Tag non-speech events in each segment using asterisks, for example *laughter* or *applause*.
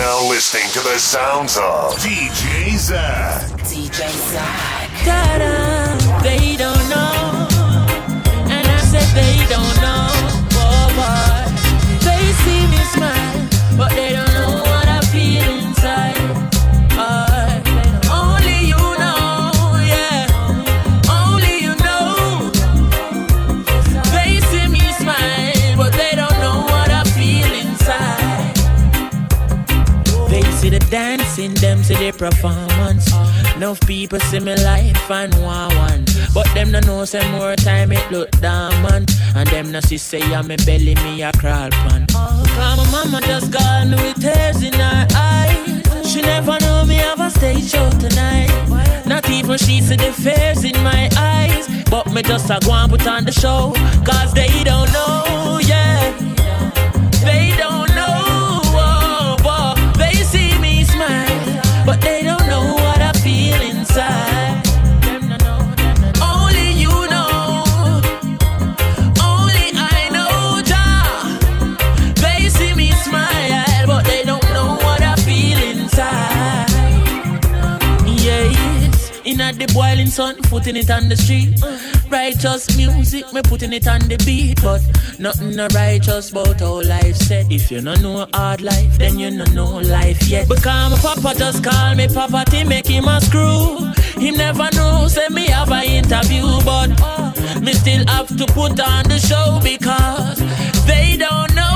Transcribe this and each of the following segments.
now listening to the sounds of DJ Zach. DJ Zach. Ta-da, they don't the performance. Enough people see me life and want one. But them no know say more time it look dormant. And them no see say I'm me belly me a crawl pan. Cause my mama just called me with tears in her eyes. She never know me have a stage show tonight. Not even she see the fears in my eyes. But me just a go and put on the show. Cause they don't know, yeah. They don't inside. The boiling sun, putting it on the street. Righteous music, me putting it on the beat, but nothing no righteous about how life set. If you no know hard life, then you no know life yet. Because my papa just call me papa to make him a screw. Him never know, say me have a interview, but me still have to put on the show because they don't know.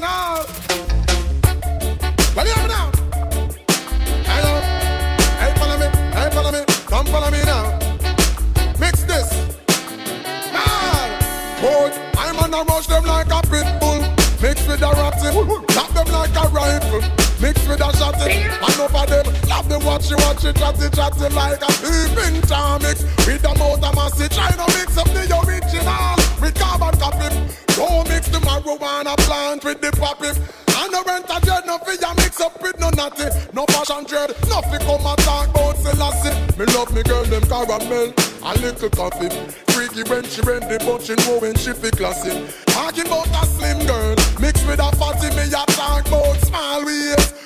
The original. Well, hear me now. Hello, follow me, hey, follow me, come follow me now. Mix this. Man, I'm on a rush them like a pit bull, mixed with a ratty. Tap them like a rifle, mixed with a shotty. And over them, love them watch you, watch you, chatty, chatty like a peeping Tom mix with a motor. Try to mix up the original with carbon copy. Mix marijuana plant with the poppy. And no rent a dread, no fear mix up with no natty. No passion dread, nothing come and talk about Selassie. Me love me girl, them caramel, a little coffee. Freaky when she bend the bunch and roll when she fi classy. Talking about a slim girl, mixed with a fatty, me a talk about small waist.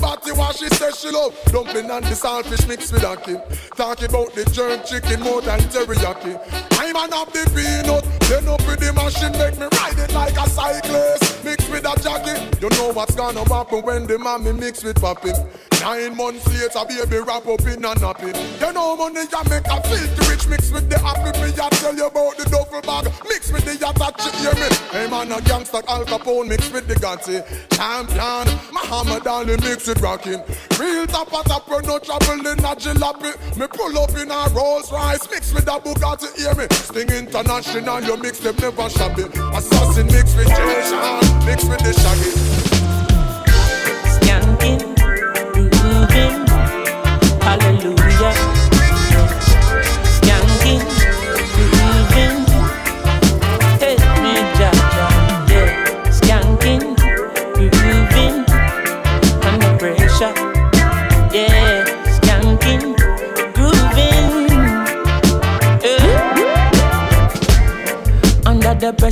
Body, what she says she love. Dumpling and the saltfish mixed with ackee. Talking about the jerk chicken more than teriyaki. I'm an up the peanut, then up with the machine, make me ride it like a cyclist. Mixed with a jockey, you know what's gonna happen when the mommy mix with papi. Nine months later, baby wrap up in a nappy. You know money ya make a filthy rich mix with the happy. Me ya tell you about the duffel bag, mix with the yacht, you hear me? Hey man, a gangster Al Capone mixed with the Gotti. Champion, Muhammad Ali mix with rockin'. Real top of top, no trouble in a jalopy. Me pull up in a Rolls Royce, mix with a Bugatti, hear me? Sting International, you mix them never shabby. Assassin mix with Jay Sean, mix with the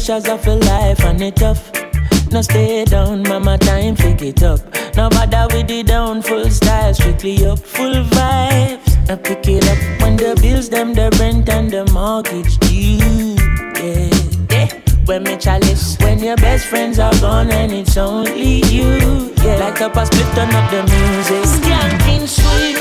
pressures of a life and it tough. No stay down, mama time pick it up. No bother with the down, full style, strictly up, full vibes. I pick it up when the bills, them, the rent and the mortgage due. Yeah, yeah. When me chalice, when your best friends are gone and it's only you. Yeah, like up a split, turn up the music. Skanking sweet.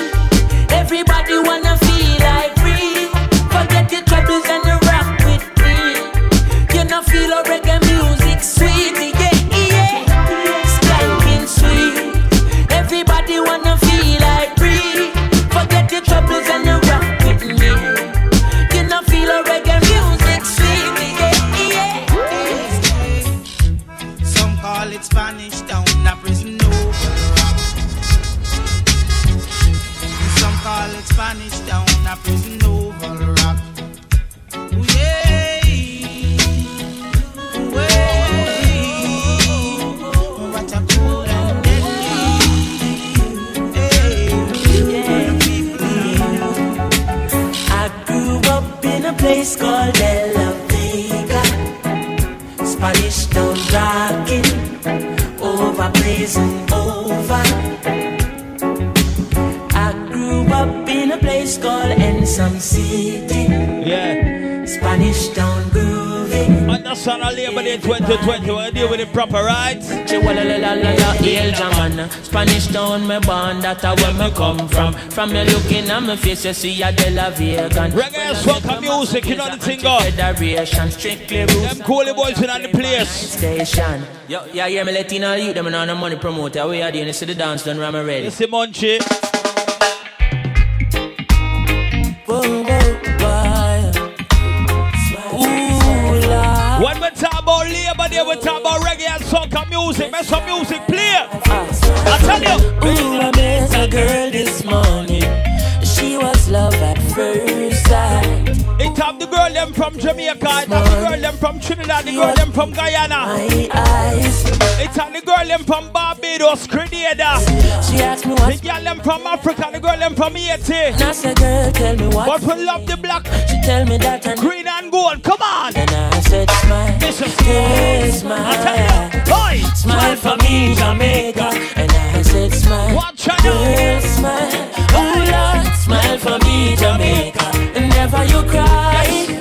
Understand a 2020. We're deal with it proper, right? Chihuahua, hail German. Spanish town, me born, that's where me come from. From me looking at my face, you see a De La Vegan. Reggae and soca music, you know the thing, go. Federation, strictly roots. Them coolie boys in the place. Station. Yo, yeah, yeah, me letting all you them on the money promoter. We are doing this to the dance done, ram ready. You see Munchie? Them from Jamaica, it the girl them from Trinidad, the girl them from Guyana. My eyes. It have the girl them from Barbados, Grenada. She asked me The girl them from Africa, the girl them from Haiti. And I said, girl, tell me But we love the black, She tell me that and green and gold. Come on. And I said, smile. Listen. Yeah, I smile. tell you. Oi. Smile for me, Jamaica. And I said, smile. Watch out. Girl, smile. Oh, Lord, smile for me, Jamaica. And never you cry. Here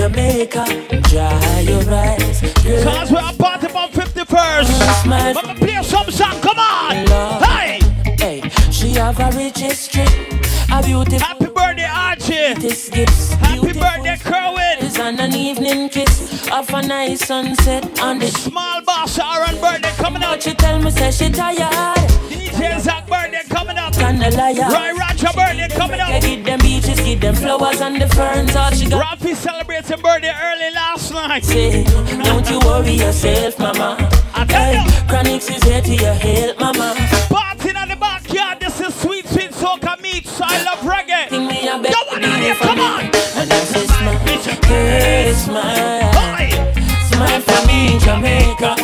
Jamaica. Dry your eyes. Girl, Cause we're party about 51st. smile Let me play some song. Come on. Hey. Hey, she have a rich history. A beautiful Happy birthday, Archie. gifts. Happy Beautiful birthday, Kerwin. is and an evening kiss of a nice sunset on the Small boss, Aaron birthday coming out. But she tell me say she tired DJ Zach birthday coming up. and a liar Roy Roger birthday coming up. Them flowers and the ferns All she got Rafi celebrating birthday early last night. say Don't you worry yourself, mama I tell Hey, you. Chronixx is here to your help, mama Partying at the backyard. This is sweet, sweet soca meets. I love reggae. Think me a Go on, Nadia, come on. And I say smile, girl smile Oi. Smile for me, Jamaica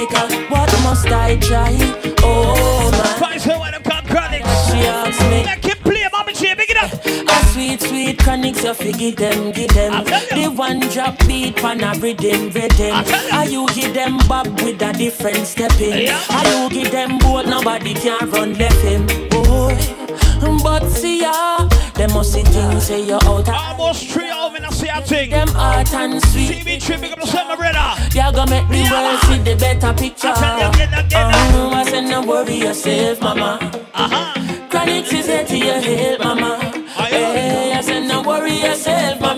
Jamaica. What must I try? Oh my, Find some of them called chronics. she asked me. Make it play, Mama J, big it up. A sweet, sweet chronics, you fi give them, give them. I. The one drop beat pan a rhythm, rhythm. I you. Are you give them bob with a different stepping? Yeah. Are you give them both, nobody can run left him. Boy, but see ya, them must see things say you're out of Almost three of them, I see a thing. them art and See sweet. me trip, big up yourself, my brother. You gonna make the world see the better picture. I tell you, get up. Oh, I said, no worry yourself, mama. Uh-huh. Chronixx is here to your help, mama. Hey, I said, no worry yourself, mommy.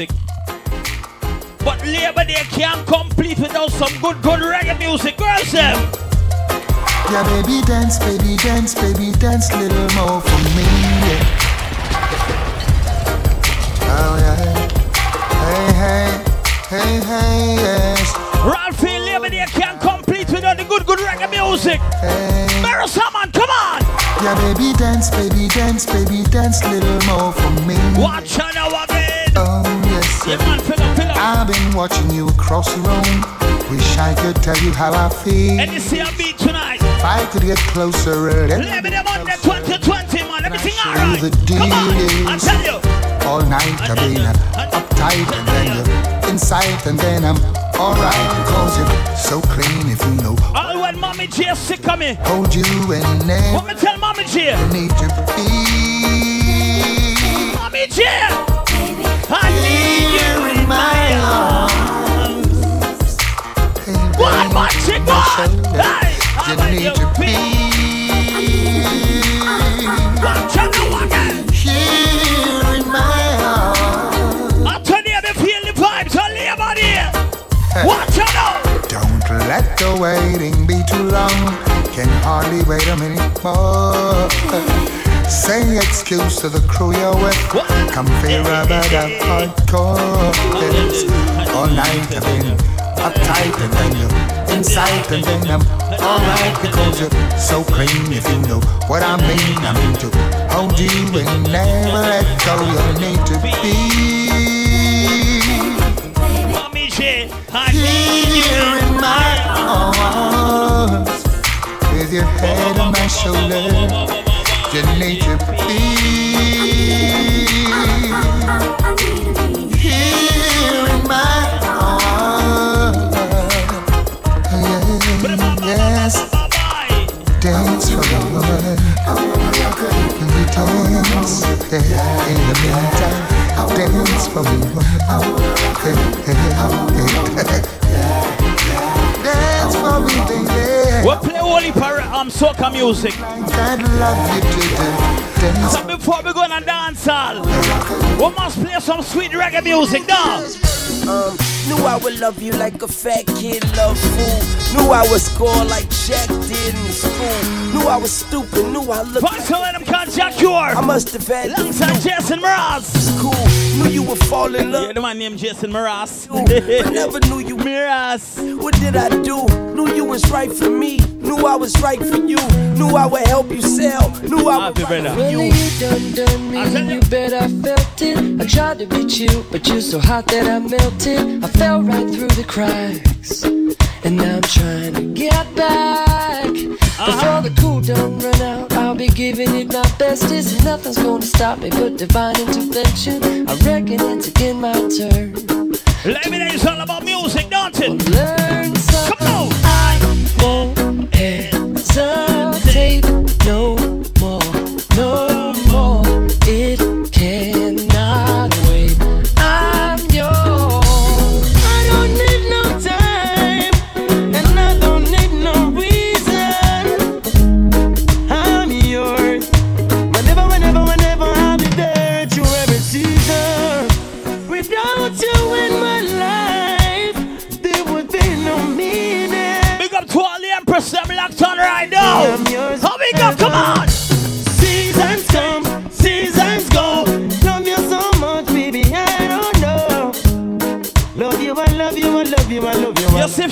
Music. But Labor Day can't complete without some good, good reggae music. Girls, them. Yeah, baby, dance, baby, dance, baby, dance, little more for me. Yeah. Oh yeah. Hey, hey, hey, hey, yes. Ralphie eh, Labor Day can't complete without the good, good reggae music. Hey. Barry Salmon, come on. Yeah, baby, dance, baby, dance, baby, dance, little more for me. Watch her I've been watching you across the room. Wish I could tell you how I feel. And you see a beat tonight. If I could get closer, then Labor Day Monday 2020, man. Everything alright. the Come on, deal I is- tell you. all night I've been uh, uptight and then you're uh, inside and then I'm alright because you're so clean if you know. All when Mommy J sick of me. Hold you and What never me tell Mommy J? need to be. Mommy J. I need you in my arms. Hey, One more chick, one. Hey, You I need you to be. be Watch out now again. here in my arms. I tell you, me feel the vibes. I lay about here. Watch out now. Don't let the waiting be too long. Can hardly wait a minute more. Say excuse to the crew you're with. Come feel rubber the hardcore. All night I've been uptight and then you're inside and then I'm alright because you're so clean if you know what I mean. I mean to hold you and never let go. You need to be Mommy J. I need you. here in my arms with your head on my shoulder. You need to be here in my arms. Yeah, yes, dance for the Lord. And we dance yeah, in the meantime. Dance for me, Hey, hey, hey. We'll play Holy Parrot um, soca music. I'd love you to do. So before we go on a dance hall, we must play some sweet reggae music now. Um, knew I would love you like a fat kid love food. Knew I would score like Jack did in school. Knew I was stupid. Knew I looked. First to let call Jack I must have had Alongside Jason Mraz. Cool. Knew you would fall in Yeah, love. the man named Jason Mraz. *laughs* I never knew you. Mraz. What did I do? Knew you was right for me. Knew I was right for you. Knew I would help you sell. Knew I would Happy right brother. for Really, you. you done done I tell me, you. you bet I felt it. I tried to beat you, but you're so hot that I melted. I fell right through the cracks, and now I'm trying to get back. Uh-huh. Before the cool done run giving it my bestest. And nothing's gonna stop me but divine intervention. I reckon it's again my turn. Let me know it's all about music, don't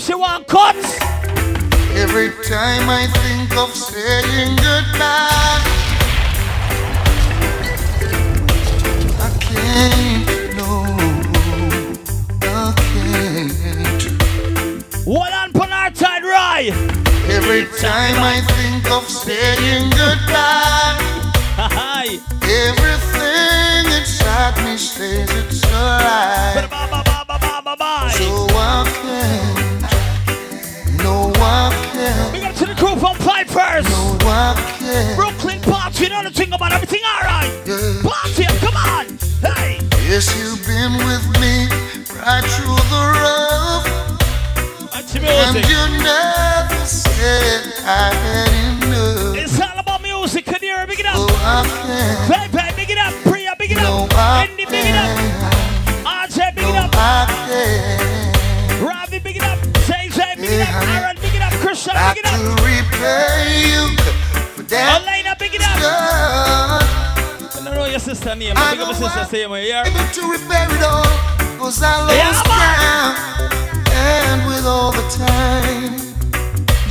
she want cuts. Every time I think of saying goodbye, I can't, no, I can't. One on Panartide Rye. Every time I think of saying goodbye, Hi. everything inside me says it's a from no, I can't. Brooklyn party, you know the thing about everything, alright? Yeah. Party, come on! Hey! Yes, you've been with me right through the rough, and you never said I had enough. It's all about music, can you it? Big it Oh, up! Can't, Play, play, big it up! Priya, big it up! I Andy, big it up! can't. honey. It up. Big it up. to repay you for that. Elena, big it up. I don't know your sister name. I Big up your sister I- same way, yeah? Able to repair it all, cause I lost Yeah. And with all the time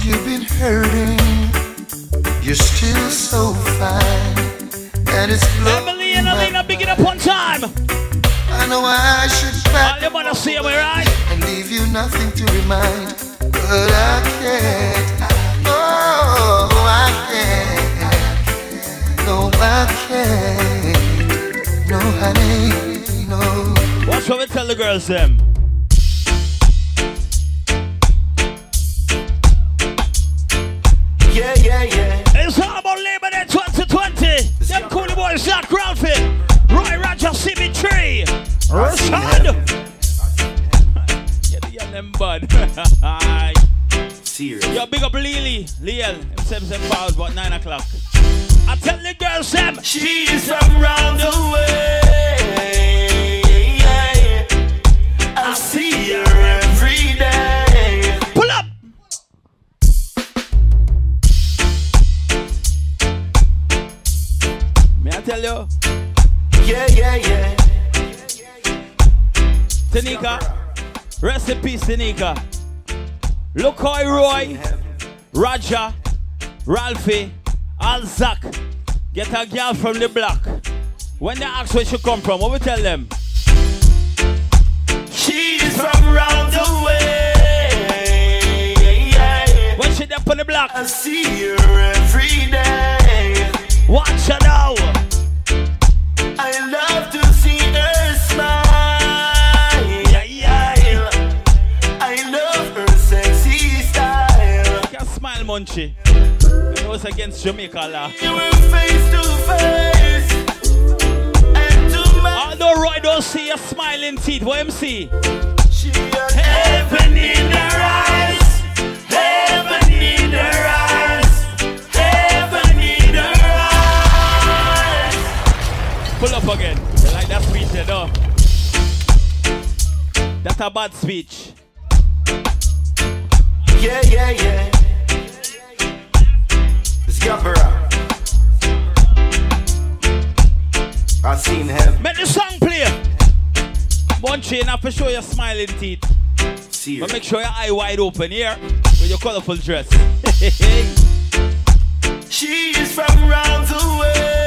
you've been hurting, you're still so fine. And it's Emily and big it up one time. I know I should All back oh, you wanna see me, right? and leave you nothing to remind, but I can't. Oh, I can't. No, I can't. No, honey, no. Watch what we tell the girls them. Yeah, yeah, yeah. It's all about Labor Day 2020. Them coolie boys, Zach Ralphie, Roy Roger, Symmetry, Rashad. Get *laughs* the young them bud. *laughs* Serious. Yo, big up Lily, Liel, himself himself forward about 9 o'clock. I tell the girls them. She's from round the way. I see her every day. Pull up. May I tell you, Yeah, yeah, yeah. Tanika, rest in peace, Tanika. Look how Roy, Roger, Ralphie, and Zach get a girl from the block. When they ask where she come from, what we tell them? She's from round the way. When she up on the block, I see her every day. watch her now. I love Munchie. You know it's against Jamaica law. We were face to face. And to my Although Roy don't see your smiling teeth, what see? she heaven in her eyes. Heaven in her eyes. Heaven in her eyes. Pull up again. You like that speech, you know? That's a bad speech. Your smiling teeth. See But make sure your eye wide open here with your colorful dress. *laughs* she is from round the way.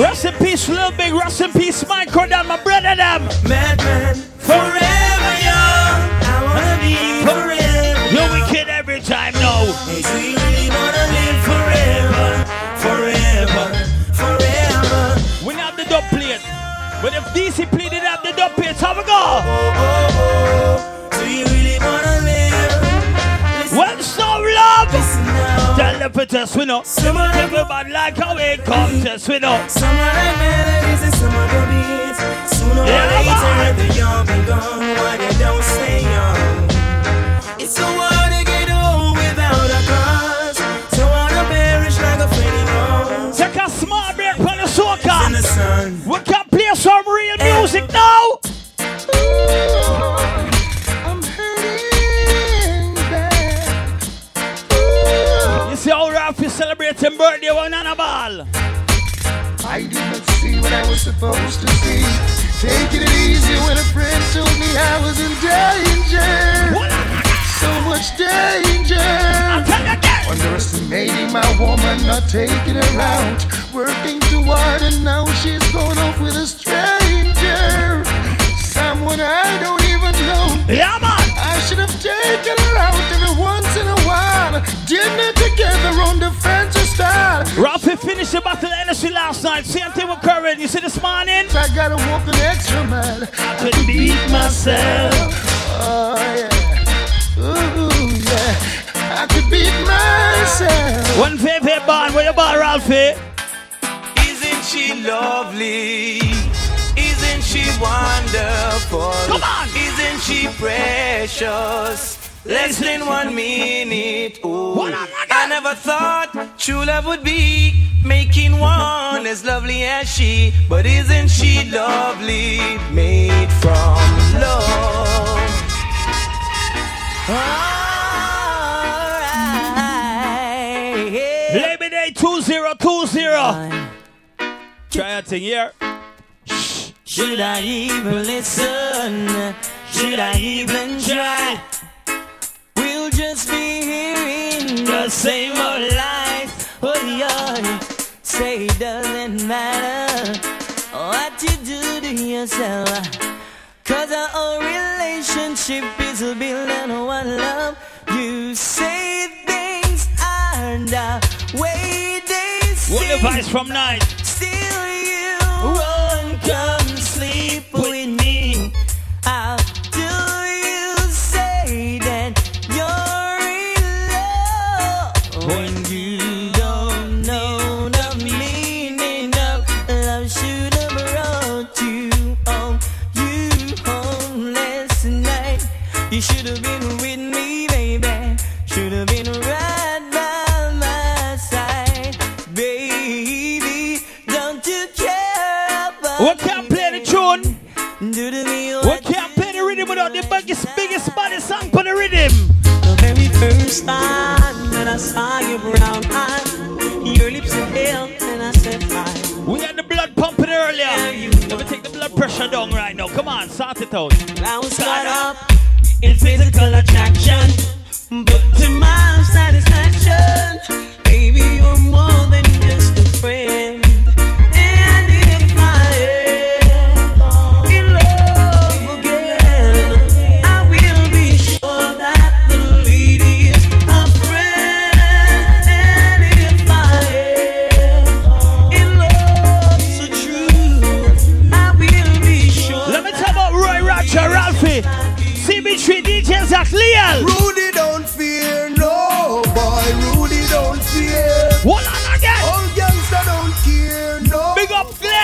Rest in peace, little big. Rest in peace, Micro, them, my test we know. Some of them go bad like how we come test we know. Some of them melodies and some of the beats. Sooner or later the young be gone. Why they don't stay young? Birthday one on a ball. I did not see what I was supposed to see. Taking it easy when a friend told me I was in danger. So much danger. Underestimating my woman, not taking her out. Working too hard, and now she's going off with a stranger. Someone I don't even know. Yeah, man. I should have taken her out every once in a while. Dinner together on the fancy style. Ralphie the battle energy last night. Same thing with Curran. You see this morning? I gotta walk an extra mile. I could beat myself. Oh yeah. Ooh yeah. I could beat myself. One favorite band. Where you band, Ralphie? Eh? Isn't she lovely? Isn't she wonderful? Come on! Isn't she precious? Less than one minute. Ooh. I never thought true love would be making one as lovely as she. But isn't she lovely? Made from love. Alright. Day 2020. Try a thing here. Should I even listen? Should I even try? Just be hearing the same old lies. Oh, yeah. Say it doesn't matter what you do to yourself. Cause our own relationship is built on one love. You say things aren't the way they seem. What advice from night? Still you won't come You should have been with me, baby. Should have been right by my side, baby. Don't you care about What can't play the tune? Do to me What can't play the rhythm without the biggest, biggest body song for the rhythm? The very first time that I saw your brown eyes, your lips were pale, and I said hi. We had the blood pumping earlier. Let me take the blood pressure down right now. Come on, sort it out. I was caught up in physical attraction, but to my satisfaction, baby, you're more than just a friend.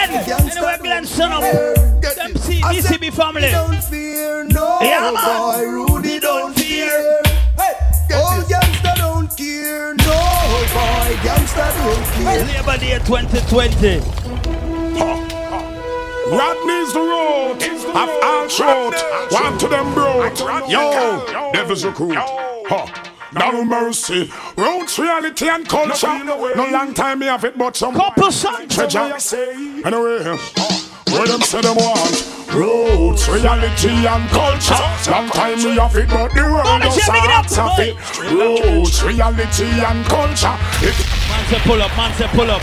Listen up. Them see, I DCB said, family. Don't fear, no Yeah, oh man. boy. Rudy don't fear. Oh, gangster don't care, no oh boy. Gangster don't care. Labor Day 2020. Rodney's the road, of all short, one to them broad. Yo, devil's recruit. Huh. No mercy, roots, reality and culture. No long time me have it, but some Couple songs. treasure. Anyway, where them say them want roots, reality and culture. Long time me have it, but the world Mama, does check it up. have it. Roots, reality and culture. It Man say pull up, man say pull up.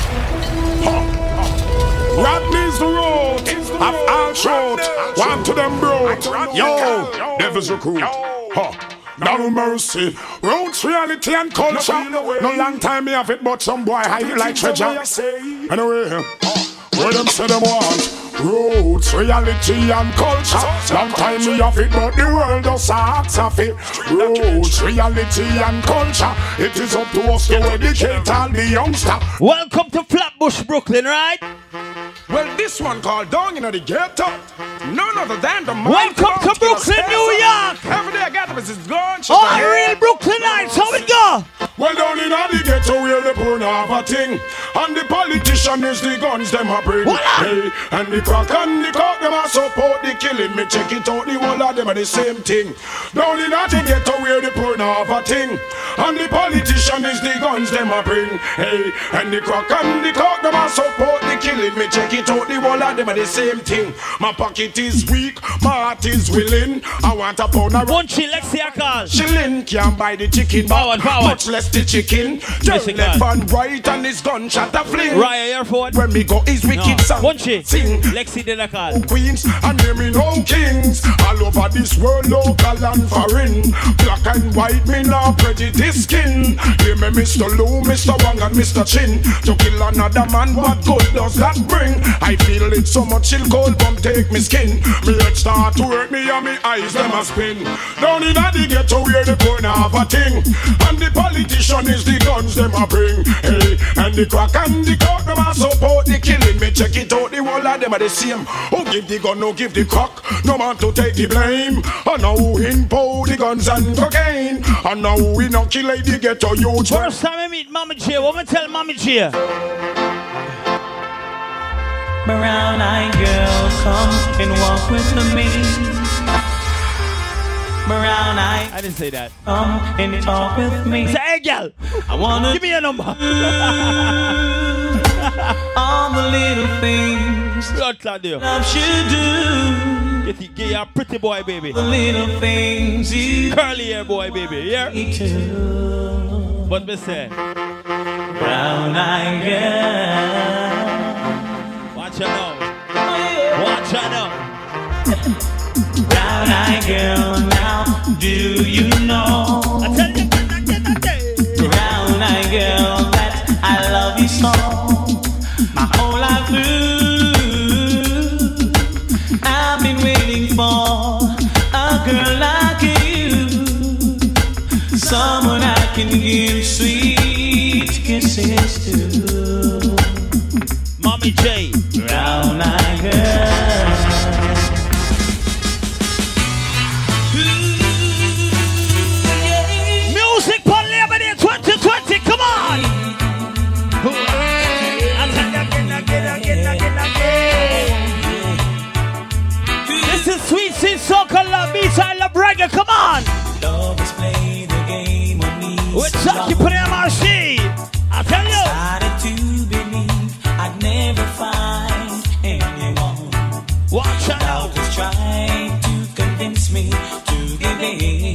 Rodney's the road, of all short, one to them broad. Yo, devil's recruit. Huh. No mercy, roots, reality and culture. No long time me have it, but some boy hide it like treasure. Anyway, where them say them want roots, reality and culture. Long time me have it, but the world does ask of it. Roots, reality and culture. It is up to us to educate all the youngster. Welcome to Flatbush, Brooklyn, right? Well, this one called Down in the Ghetto. None other than the Welcome to Brooklyn, New York. Every day I get up, it's gone. All real Brooklynites, how it go? Well, down in the ghetto where the poor have a thing. And the politician is the guns them a bring. Hey, and the crack and the cock them a support the killing. Me check it out, the whole of them are the same thing. Down in the ghetto where the poor have a thing. And the politician is the guns them a bring. Hey, and the crack and the cock them a support the killing. Me check it out, the whole of them are the same thing. My pocket is weak, my heart is willing. I want a pound of Bunchy, let's see a. Shilling can't buy the chicken back, forward. much less the chicken. Turn left and right and his gunshot a fling. Raya, phone. When me go is wicked No. song. Bunchy, Sing Lexi did a call. queens and hear me no kings. All over this world, local and foreign. Black and white, me now prejudice skin. Hear me, Mr. Lou, Mr. Wang and Mr. Chin. To kill another man, what good does that bring? I feel it so much, chill cold bomb take me skin. Me head start to hurt me and me eyes them a spin. Down in the ghetto where the now have a thing. And the politician is the guns them a bring. Hey, and the crack and the cock them a support the killing. Me check it out, the whole of them are the same. Who give the gun, no give the cock. No man to take the blame. And now who impose the guns and cocaine. And now we no kill like the ghetto youth. First time I meet Mama J, what me tell Mama J? Brown eyed girl, come and walk with me. Brown eyed, I didn't say that. come and talk with me. Say, hey, girl, I wanna give me a number. *laughs* all the little things Blood clot there. love should do. Get, it, get your pretty boy, baby. The little things you Curly hair boy, baby. Yeah? need to. What me say? Brown eyed girl. Watch out now. Watch out now. Eyed girl, now do you know? Brown eyed girl, that I love you so. My whole life through, I've been waiting for a girl like you. Someone I can give sweet kisses to. Mommy J. Brown eyed girl. Sweet Sin Soca Love Beats. I love reggae. Come on. Lovers play the game on me. Talking for the MRC. I tell you. Started to believe I'd never find anyone. Watch out. Is trying to convince me to give in,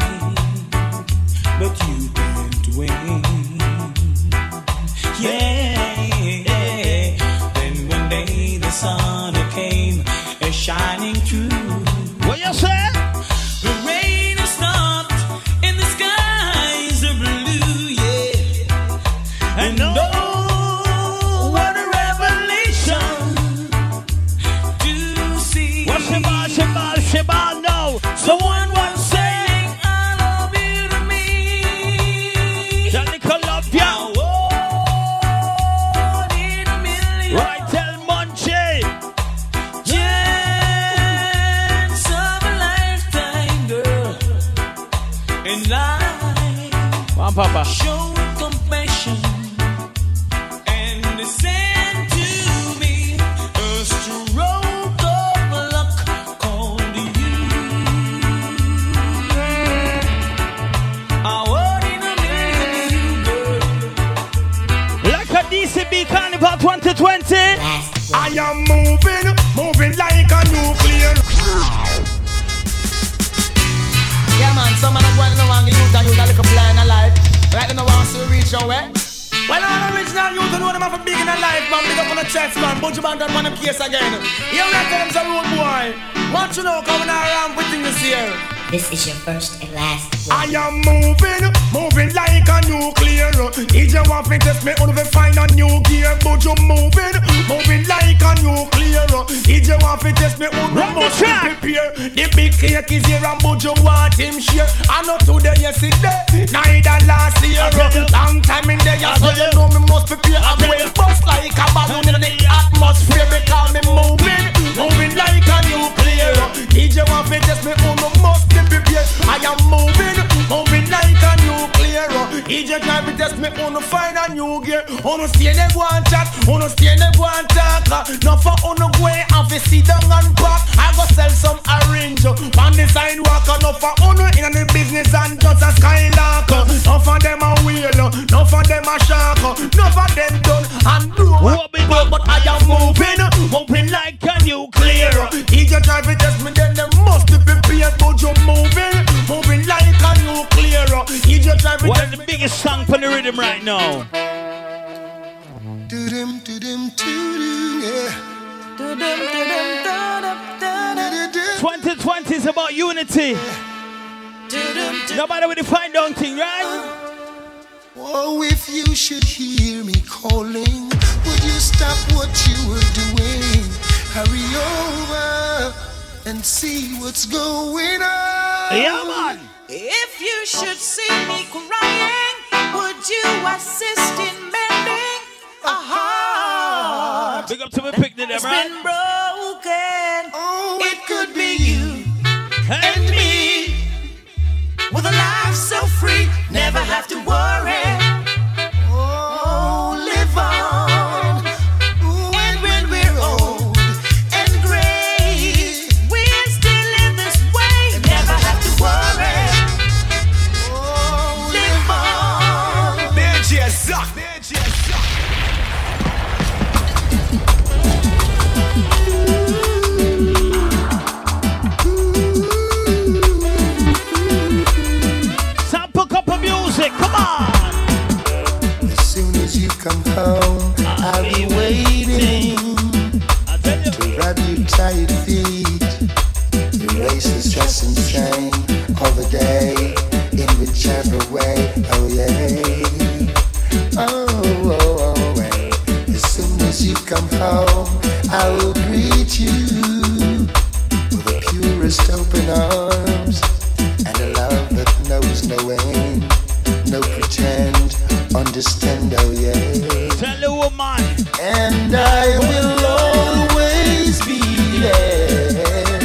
window, yeah. Tell the woman. And I will always be there.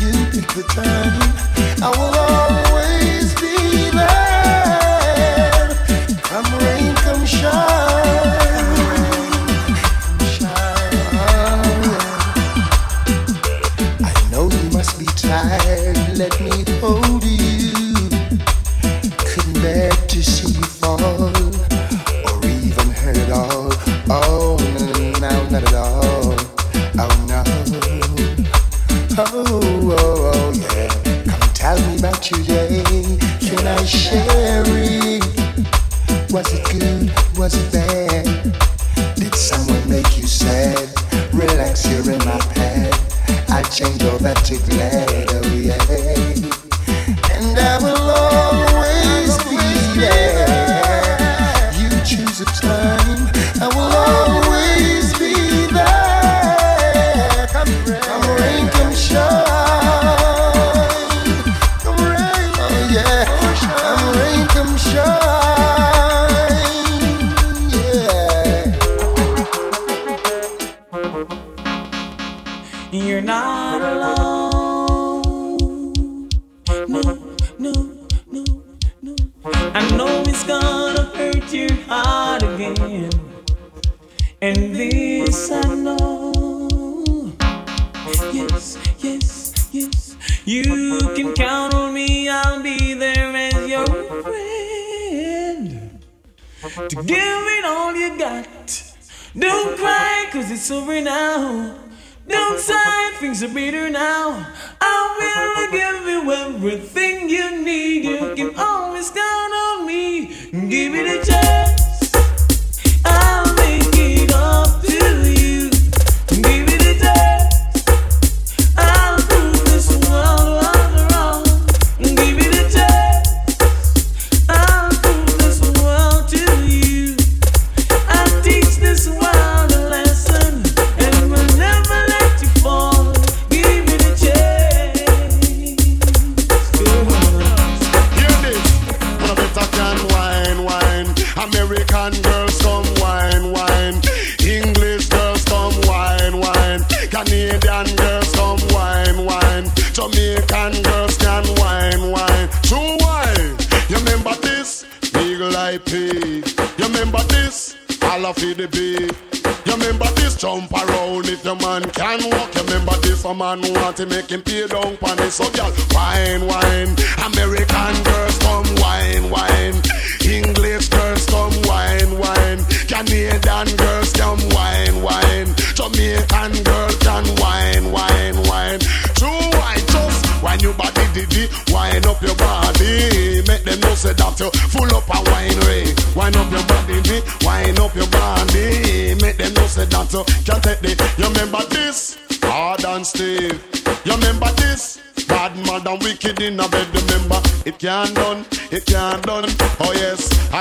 You pick the time. I will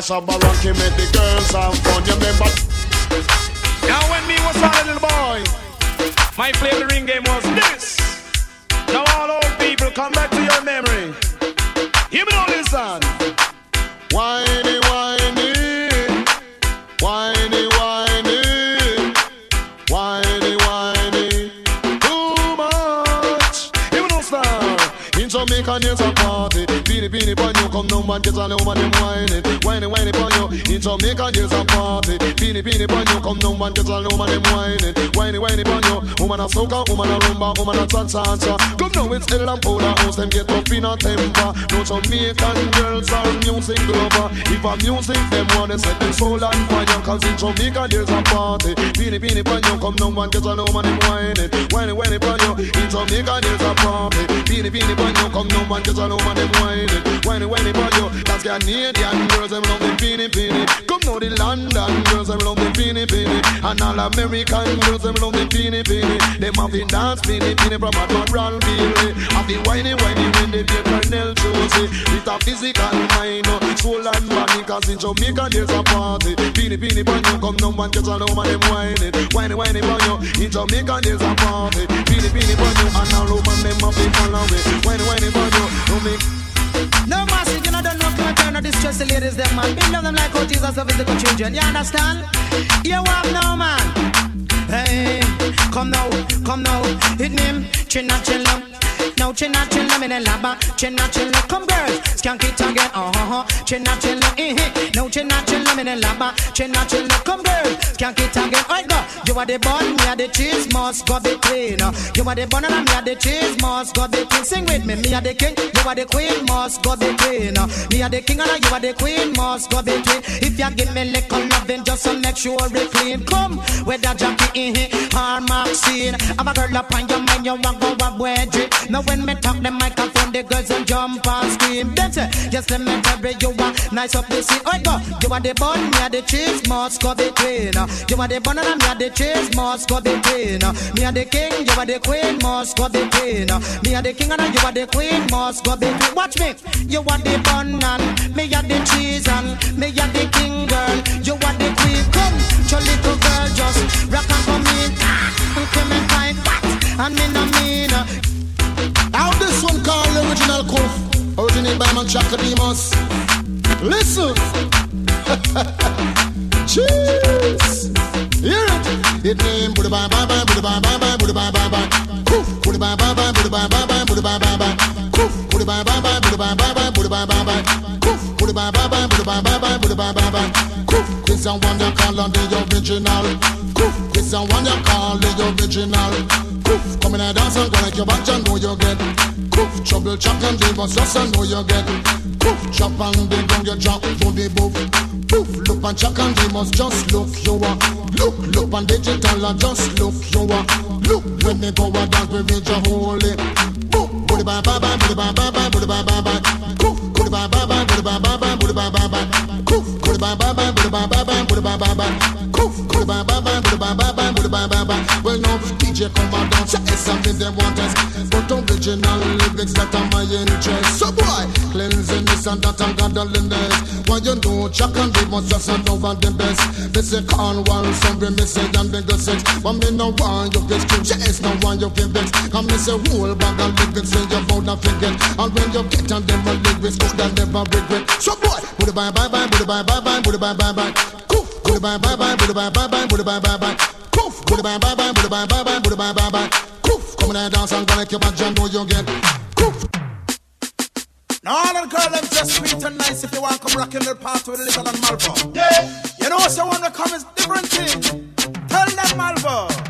yes, Ashabba Rocky make the woman a Come now, it's El and Powder House Them get up in a temper. No Jamaican girls are music lover. If a music them want to set them soul on fire Cause in Jamaica there's a party. Beanie, beanie, pon you Come down man, get a little man, them whining Whiny, whiny, pon you. In Jamaica there's a party. Beanie, beanie, pon you Come down man, get a little man, them whining Whiny, whiny, pon you That's Canadian girls, them love the beanie, beanie. Come now the London girls, them love the beanie, beanie. And all American girls, them love the beanie, beanie. Them have the dance beanie, beanie From Admiral Bailey Have the whiny, whiny When they play Colonel Josie. With a physical mind Soul and body Cause in Jamaica there's a party. Beanie, beanie, pon you Come down man, get a little man, them whining Whiny, whiny, pon you In Jamaica there's a party. Beanie, beanie, pon you And all woman, them have the follow me Whiny, whiny, pon you Don't make No massive, you know, don't know and turn no distress the ladies, them man. Big love them like how Jesus love his little children. You understand? You have no man. Hey, come now, come now. Hit him, chin up, chin up. Now chin up, chin up in the laba. Chin up, chin up. Come girls, skank it again. Uh huh. Chin up, chin up. Eh, eh. Now chin up, chin up in the laba. Chin up, chin up. Come girls, skank it again. Alright, go. You are the bun, me are the cheese, must go between. You are the bun and me are the cheese, must go between. Sing with me, me are the king, you are the queen, must go between. Me are the king and you are the queen, must go between. If you give me little loving, just to make sure it clean. Come, with that Jackie in here, or Maxine. Have a girl up on your mind, you want go up wedgie. Now when me talk the microphone, the girls will jump and scream. That's it. Just let me tell you, are nice up the scene. Oh, go. You are the bun, me are the cheese, must go between. You are the bun and me are the cheese, must go between. Me are the king, you are the queen, must go between. Me are the king and you are the queen, must go between. Watch me. You are the bun and me are the cheese and me are the king girl. You are the queen. Come, your little girl, just rock and come in. Come and find what? And me no Kuf Originated by man Chaka Demus Listen Cheers Hear it It name Buddha bye bye bye Buddha bye bye bye Buddha bye bye bye Kuf Buddha bye bye bye Buddha bye bye bye Buddha bye bye bye Kuf Buddha bye bye bye Buddha bye bye bye Buddha bye bye bye Kuf Buddha bye bye bye Buddha bye bye bye bye bye bye And one you call the original. This and one you call the original. Coof, come in and dance and go like your back, you know you get. Coof, trouble chop and leave us just I know you get. Coof, chop and the ground you drop the boof. Poof, look and check and they must just look you are. Look, look and digital and just look you are. Look when they go and dance with your holy. Boop, booty bye bye bye, booty bye bye bye, booty bye bye bye. Coof, booty bye bye bye, booty bye bye bye, booty bye bye bye. DJ come and dance, it's something they want us. But original lyrics that are my interest. So boy, cleansing this and that and godliness. Why you know Chuck and must just hand over the best. They say Cornwall, some me say and bigger sex. But me no want you get screwed, yes, no want you get vex. Come me say whole bag of lyrics say you to forget. And when you get on them lyrics, good and never regret. So boy, it bye bye bye, it bye bye bye, it bye bye bye. Coof, bye bye bye, bye bye bye, bye bye bye. Coof, put bye bye bye, bye bye bye, bye bye bye. Coof, come and dance and go your back, you know you get. Coof. Now all the girls them just sweet and nice if you want come rock the party with Little and Malvo. Yeah. You know so when they come is different thing. Tell them Malvo.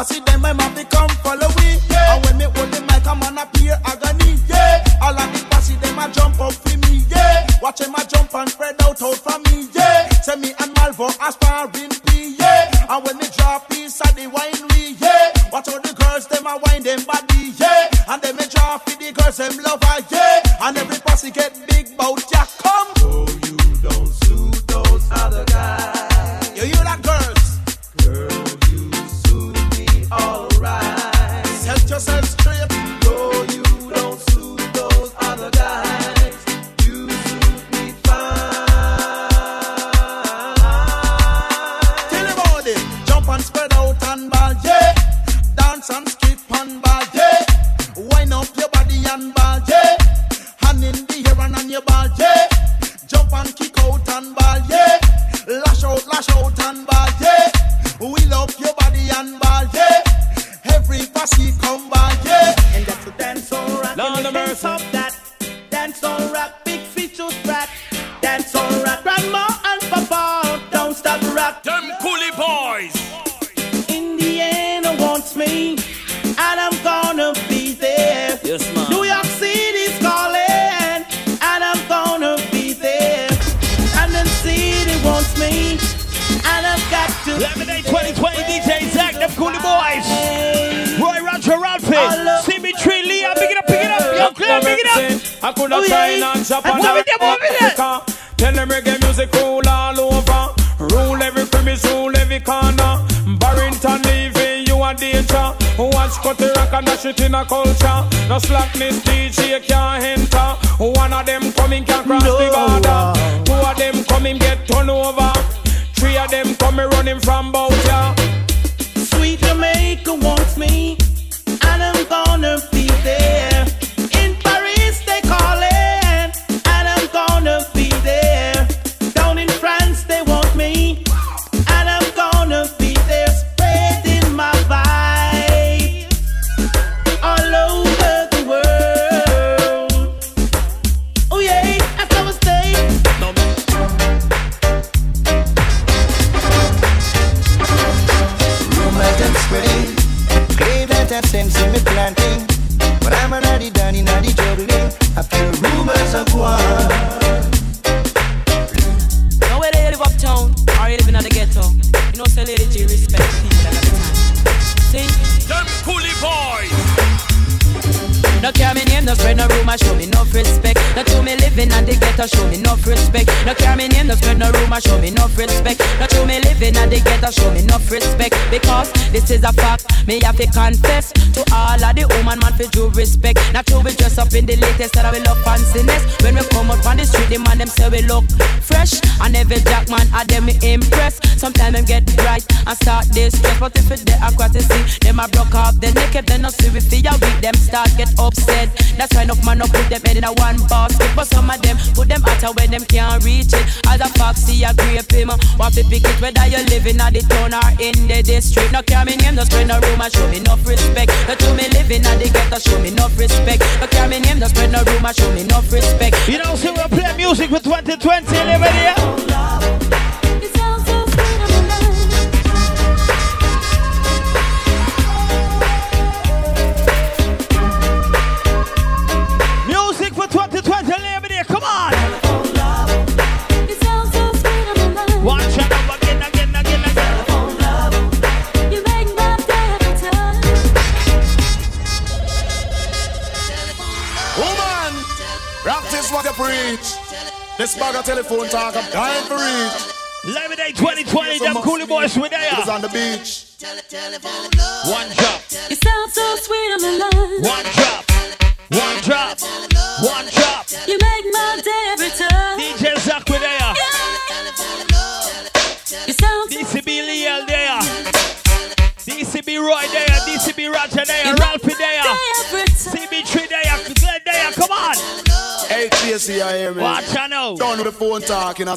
All the posse them my mom they come follow we. And when me hold the mic, I'm on a pure agony. Yeah. All of the posse them a jump up for me. Yeah. Watch them a jump and spread out out for me. Yeah. Say me and Malvo aspiring P. Yeah. And when me drop piece of the winery. Yeah. Watch how the girls them a wine them body. Yeah. And then me drop for the girls them love her. Yeah. And every posse get big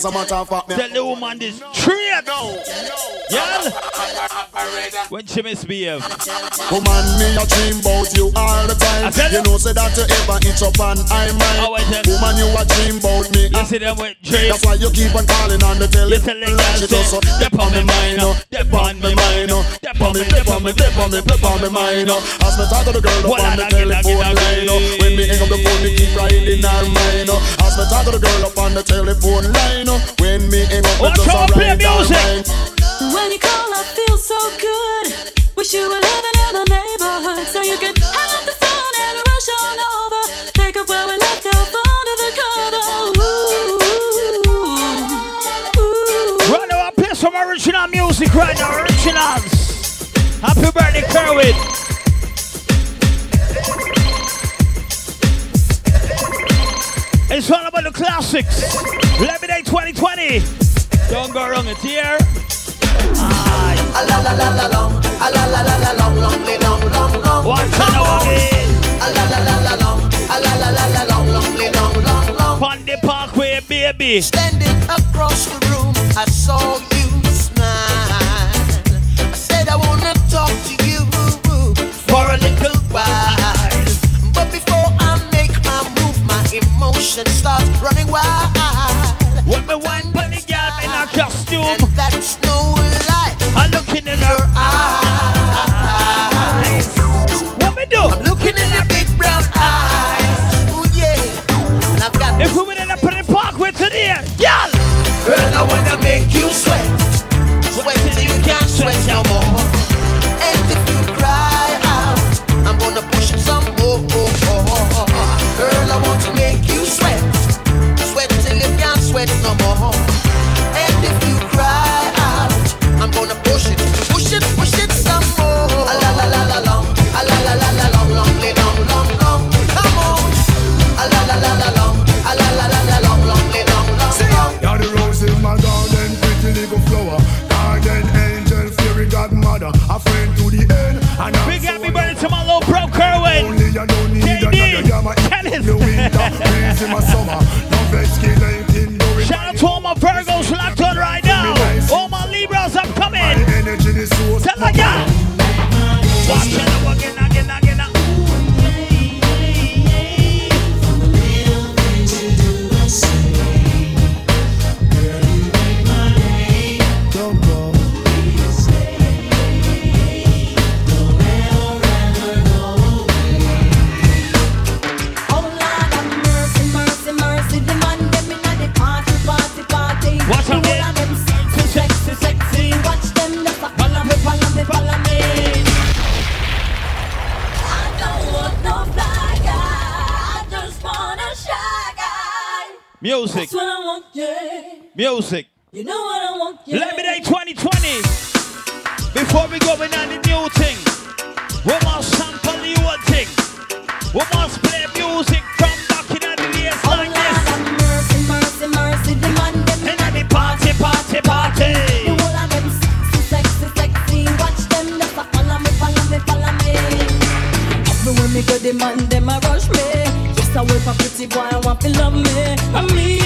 as a matter of fact. When she misbehave. Woman, me a dream about you all the time. I tell You you. know, say that you ever itch up and I mind. Oh, Woman, you a dream about me. You see them with dreams. That's why you keep on calling on the telephone. tell the girl She say, does so. Dep on me mind. Dep on me mind. Dep on me, dep on me, dep on me, Dip on me mind. As me talk to the girl up on the again, again, telephone line, oh. When me hang up the phone, me keep riding her mind. Uh. As me talk to the girl up on the telephone line. Uh, when me hang up, me Watch just how I a play ride her mind. When you call, I feel so good. Wish you were living in the neighborhood so you could hang up the phone and rush on over. Take up where we left off under the cover. Ooh, ooh. Right now, I play some original music right now. Originals. Happy birthday, Kerwin. It's all about the classics. Day 2020. Don't go wrong, it's here. One time again. On the parkway, baby. Standing across the room, I saw you smile. I said I wanna talk to you for a little while. But before I make my move, my emotions start running wild. When me wine pon the girl in a costume, And that's no lie. I'm looking in her eyes. Breeze in my summer. Escalating, no Shout out to all my Virgos locked on right now. All my Libras, I'm coming. energy, the source. Tell her, yeah. Watch it Music. That's what I want, yeah. Music. You know what I want, yeah. Let me day 2020. Before we go in on the new thing, we must sample the old thing. We must play music from back in the days oh, like this. Mercy, mercy, mercy, the man them in the party, party, party. The whole of them sexy, sexy, sexy. Watch them a follow me, follow me, follow me. Everywhere me go, the boy, I want to love me. I need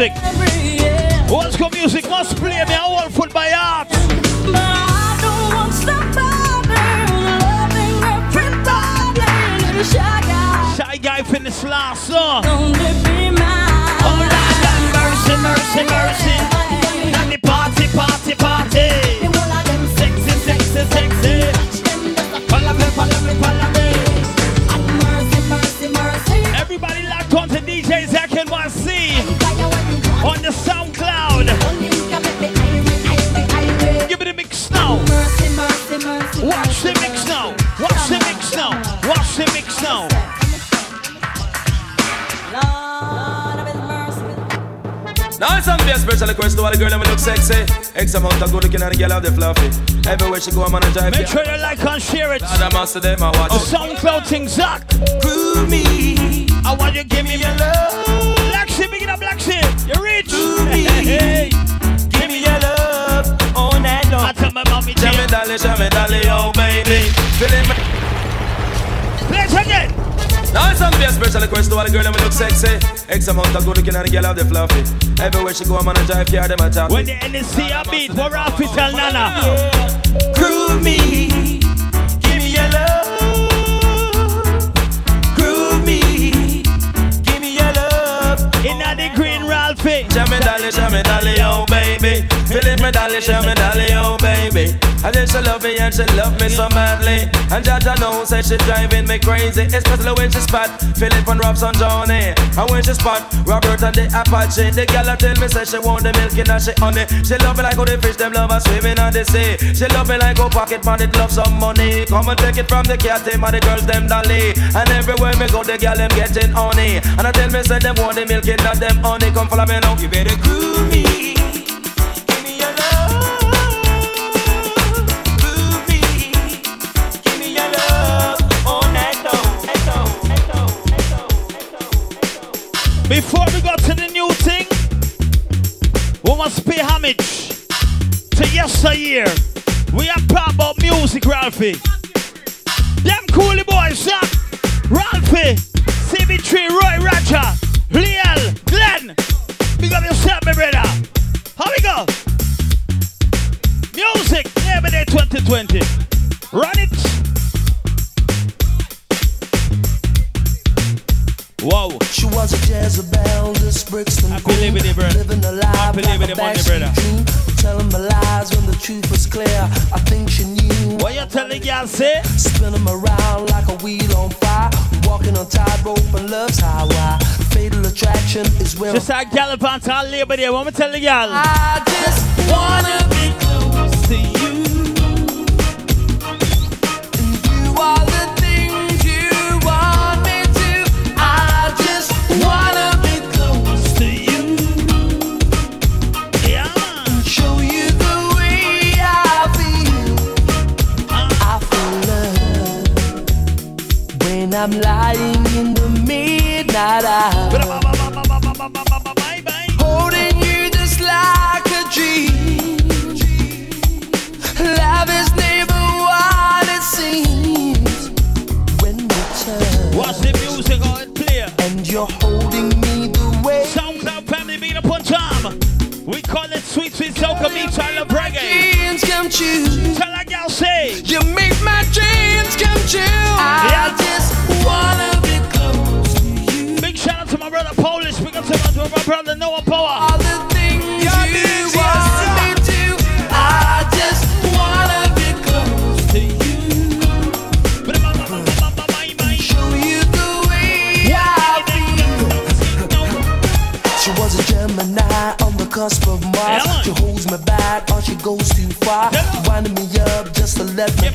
music. Amount of good looking and the girl have the fluffy. Everywhere she go, I'm on a drive. Make sure you like and share it. And I'm master them, I watch it. SoundCloud thing, Zach. Prove me. I want you give me your love. Black sheep, big it up, black sheep. You're rich. me. *laughs* Hey. Give me your love all night long. I tell my mommy, Jam me, dolly, tell me, dolly, oh baby. Feeling me. Play it again. Now it's some be a special request to all the girl that look sexy. X amount of good looking and the girl have the fluffy. Everywhere she go, I'm on a drive, car them a top. When the NSC a beat, we're off it, tell Nana. Groove me. Give me your love. Groove me. Give me your love. Inna the green Ralphie. Me, dolly, jam me, dolly, oh baby. Feeling me, dolly, jam me, dolly, oh. And then she love me and she love me so madly. And Jaja knows that she driving me crazy, especially when she spot Philip and Robson Johnny. And when she spot Robert and the Apache, the a tell me say she want the milk and she honey. She love me like how the fish them love her swimming on the sea. She love me like how pocket money love some money. Come and take it from the cat team and the girls them dolly. And everywhere me go, the girl them getting honey. And I tell me say them want the milk and that them honey. Come follow me now. You better groove me. Homage to yesteryear. We are proud about music, Ralphie. Them coolie boys, Zach, Ralphie, CB3, Roy Raja, Liel, Glenn. Big up yourself, my brother. How we go? Music, Labor Day 2020. Run it. Whoa. She was a Jezebel, this Brixton I believe in it, brother. Living a lie I believe in it, money, brother. dream. Telling me lies when the truth was clear. I think she knew. What you telling y'all say? Spin 'em around like a wheel on fire. Walking on tightrope and love's highway. Fatal attraction is where Just like gallop on to Labor Day. What me tell the y'all? I just wanna be close to you. I'm lying in the midnight hour. Holding you just like a dream. Love is never what it seems. When we turn, what's the music on Player. And you're holding me the way. Sound out family beat upon time. We call it sweet sweet soca meets I love reggae. Dreams come true. Tell a gal say. You make my dreams come true. I just wanna be close to you. Big shout out to my brother Polish. Big up to my, my brother Noah Power.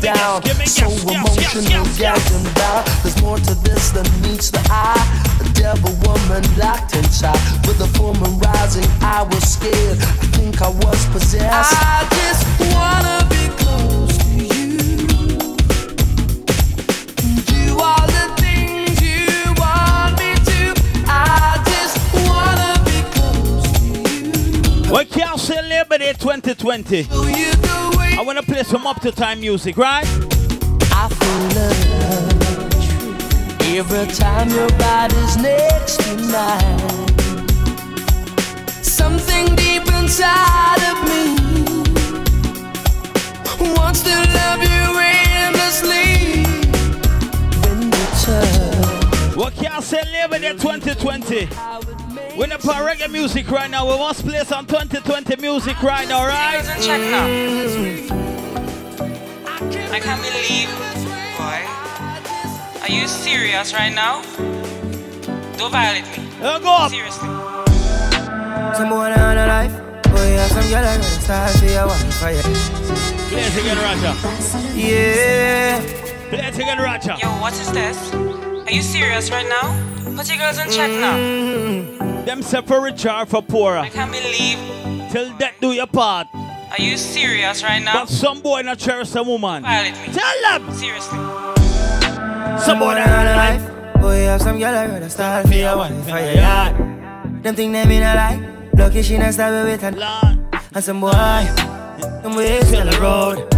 Down. So emotional, gagging down. There's more to this than meets the eye. A devil woman locked inside. With the full moon rising, I was scared. I think I was possessed. I just wanna be close to you. Do all the things you want me to. I just wanna be close We can't say Labor Day 2020. I want to play some up to time music, right? I feel love every time your body's next to mine. Something deep inside of me wants to love you endlessly. When you turn, We can't say Labor Day 2020. We're in for reggae music right now. We must play some 2020 music right now, right? Check now. I can't believe, boy. Are you serious right now? Don't violate me. go up. Seriously. Some boy on a life. Boy, yeah, some girl I gonna start to your one fire. Play it again, Roger. Yeah. Play it again, Roger. Yo, what is this? Are you serious right now? Put your girls in check now. Mm-hmm. Them separate jar for poorer. I can't believe. Till death do your part. Are you serious right now? But some boy not cherish a woman. Violate me. Tell them. Seriously. Some boy on a life. Boy, have some girl I gonna start for your one fire. Yeah. Them think them in a lie. Lucky she not start with a And some boy, them ways on the road.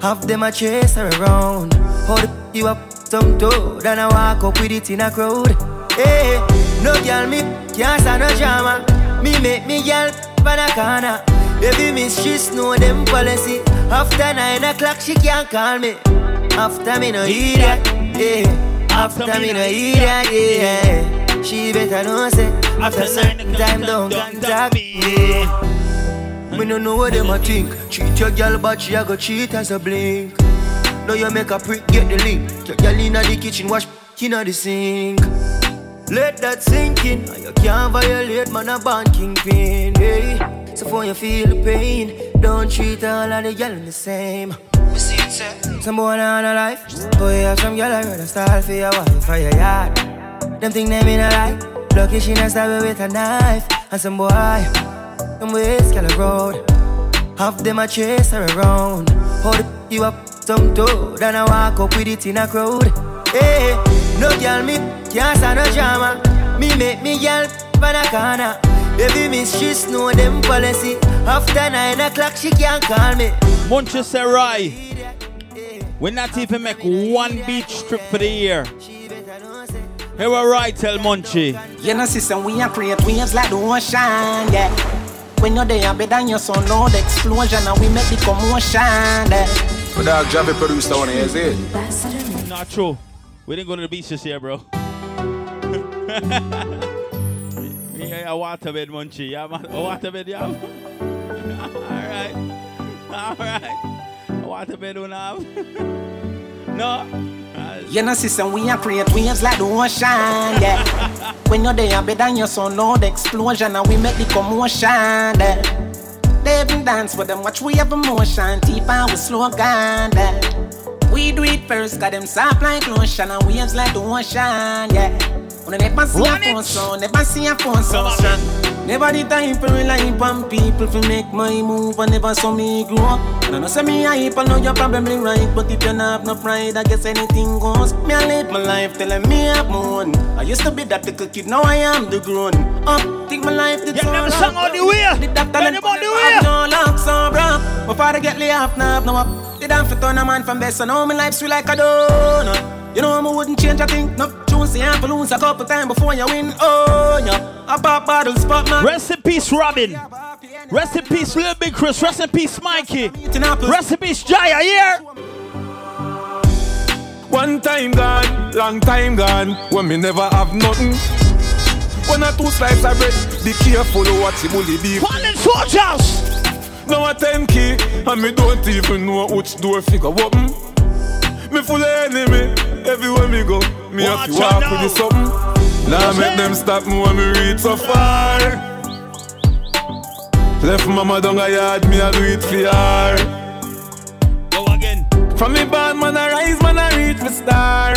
Half them a chase her around. Hold you up some toe. Then I walk up with it in a crowd. Hey, no girl me can't stand no drama. Me make me girl pan a corner. Baby miss she know them policy. After nine o'clock she can't call me. After me no hear that. Yeah. After me no hear that. Yeah. She better know say after certain time don't contact me. Yeah. Me no know what them a think. Treat your girl but she a go cheat as a blink. Now you make a prick get the link. Your girl inna the kitchen wash inna the sink. Let that sink in. and You can't violate man a born kingpin. Hey. So for you feel the pain, don't treat all of the girl the same. Some boy on a life, boy have some girl I rather start for your wife for your yard. Them think them in a lie, lucky she not stab with a knife. And some boy, them ways girl a road, half them a chase her around. Hold you up some toe, then I walk up with it in a crowd. Hey, no girl me can't stand no drama. Me make me girl pan a corner. Baby miss she know them policy. After nine o'clock she can't call me. Manchester Rye. We not even make one beach trip for the year. Here we right, tell Munchie. You know, sister, we are create waves like the ocean, yeah. When you're there, better than your son, loud explosion, and we make the commotion, yeah. But dog, Javi produced that one, is it? Not true. We didn't go to the beach this year, bro. *laughs* yeah, a waterbed, Munchie. Yeah, man. A waterbed, yeah. *laughs* Alright. Alright. A waterbed, don't have. *laughs* no. You know, sister, we are create waves like the ocean, yeah. when you're there, better than your son, loud explosion, and we make the commotion, yeah. They even dance with them, watch we have emotion, deep and we slow down, yeah. We do it first, got them soft like lotion, and waves like the ocean, yeah. When I never see Run a phone sound, never see a phone strong. Never the time for rely on people for make my move, and never saw me grow up. And I say me heap, I know you're probably right. But if you not have no pride, I guess anything goes. Me I live my life telling me I'm own. I used to be that little kid, now I am the grown up. Think my life did so them song on the way. That talent on the way. No luck, so bro. My father get laid off, now no up. Did have to turn a man from best, so now my life sweet like a donut. You know I wouldn't change a thing. No tunes, you have to a couple times before you win. Oh yeah, I pop bottles, pop man. Rest in peace, Robin. Rest in peace, Lil Big Chris. Rest in peace, Mikey. Rest in peace, Jaya. Here. One time gone, long time gone, when me never have nothing. One or two slices of bread, be careful of what you bully beef. Fallen soldiers! Now a 10 key, and me don't even know which door figure open. Me full of enemy, everywhere me go, me have to walk with the something. Now make them stop me when me reach so far. Left mama down a yard, me a do it for her. Go again. From me band man I rise, man I reach my star.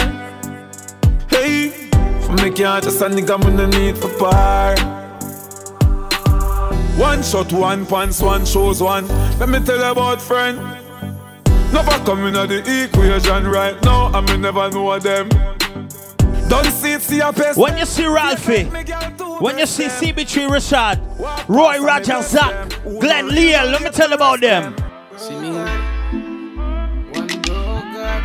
Hey, from me can't just a nigga me no need for par. One shot, one pants, one shows one. Let me tell you about friend. Never coming at the equation right now, and me never know them. Don't see it, see a pest. When you see Ralphie, when you see CB3 Rashad, Roy Roger, Zach, Glenn Leal, let me tell you about them. See me? One bro God,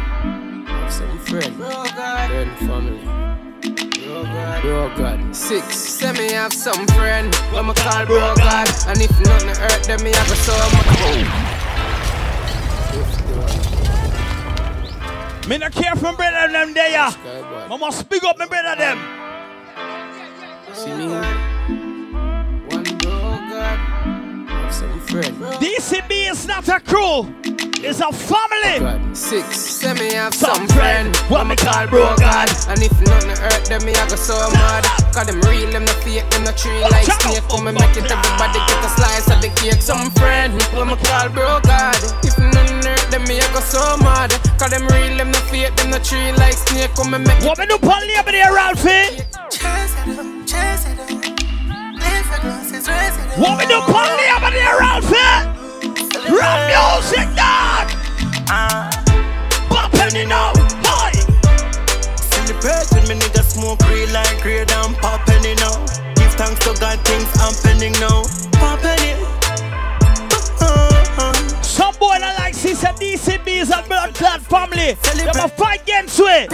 have some friend, friend family. Bro God, six. Say me have some friend, when me call bro God, and if nothing hurt them, me have a so much. Me not care from brother them there. I must big up my brother them. See me? One bro God, have some friend. DCB is not a crew, it's a family. Oh, Six. Say me have some friend, what me call bro God, and if nothing hurt them, me I go so mad. Cause them real, them no fake, them no tree like snake. Come and make it, everybody get a slice of the cake. Some friend, what me call bro God, if nothing hurt them, me I go so mad. Cause them real, them no fake, them no tree like snake. Come and make it. What me do pon labor there, Ralphie? What we do pon labor there, Ralphie? Rap music, dog. Popping it now, boy. Celebrate with me nigga smoke real like grade and popping it now. Give thanks to God things happening now. Popping it. Some boy that like see say DCB is a blood clot family. They a fight against it.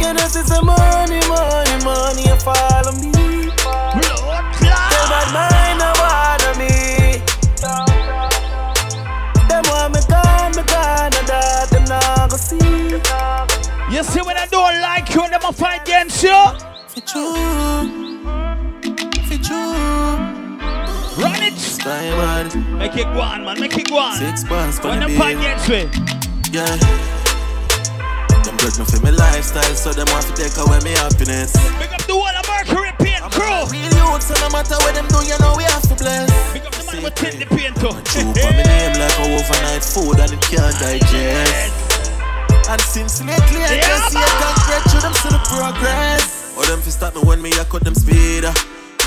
You know, see some money, money, money, you follow me. Blood Them bad mind, no bother me. Them want me gone, me gone, and that them not go see. You see when I don't like you, them a fight against you. For true, for true. Run it. Skyward. Make it go on, man. Make it go on. Six bars for When the against me. Yeah. Them judge me for my lifestyle, so them want to take away my happiness. Big up the whole of Mercury Paint crew. Real youth, so no matter what them do, you know we have to bless. Big up the man with tin the paint too. For me name like a overnight food and it can't digest. And since lately I Yeah, just see a break through them see the progress. Or them fi stop me when me I cut them speed.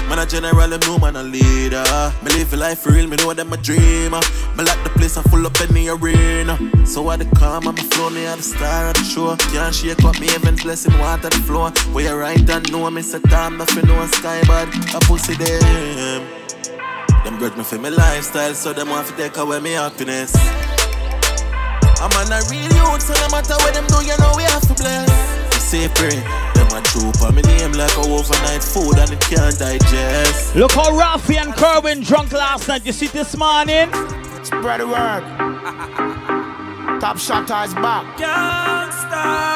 Man a general, them know man a leader. Me live life real, me know them a dreamer. Me like the place I full up in the arena. So I the calm, I'm a flow, me a the star of the show. Can't shake up me heaven's blessing, water the floor. Where you right and know me say time, nothing no sky bad. A pussy them. Them grudge me for my lifestyle, so them want to take away my happiness. I'm on a real youth, so no matter what them do, you know we have to bless. Say pray, them a troop on me name like a overnight food and it can't digest. Look how Rafi and Kerwin drunk last night. You see this morning? Spread the word. *laughs* Top shot is back.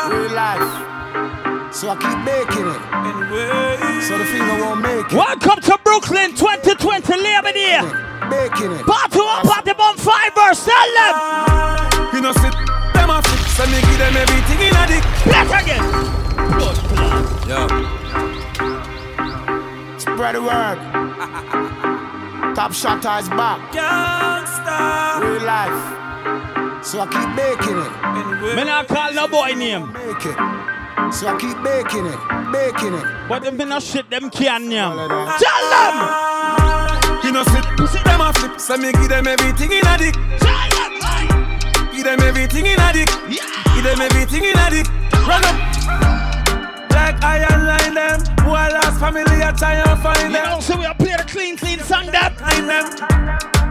Real life. So I keep making it. So the finger won't make it. Welcome to Brooklyn 2020 Labor Day. Making it. Party one, party bomb fibers. Tell them. You know, sit them off it, so me give them everything in a dick. Bless again. Yeah. Spread the word. *laughs* Top shot is back. Real life. So I keep making it. Me not call no boy name. Make it. So I keep making it. Making it. But them finna shit them can name. Tell them. You no sit, them a flip. So me give them everything in a dick. Tell them. Give them everything in a dick. Give them everything in a dick. Run up. Iron line them. Boy last family I try and find them. You know, so we are play the clean, clean song that. Find them.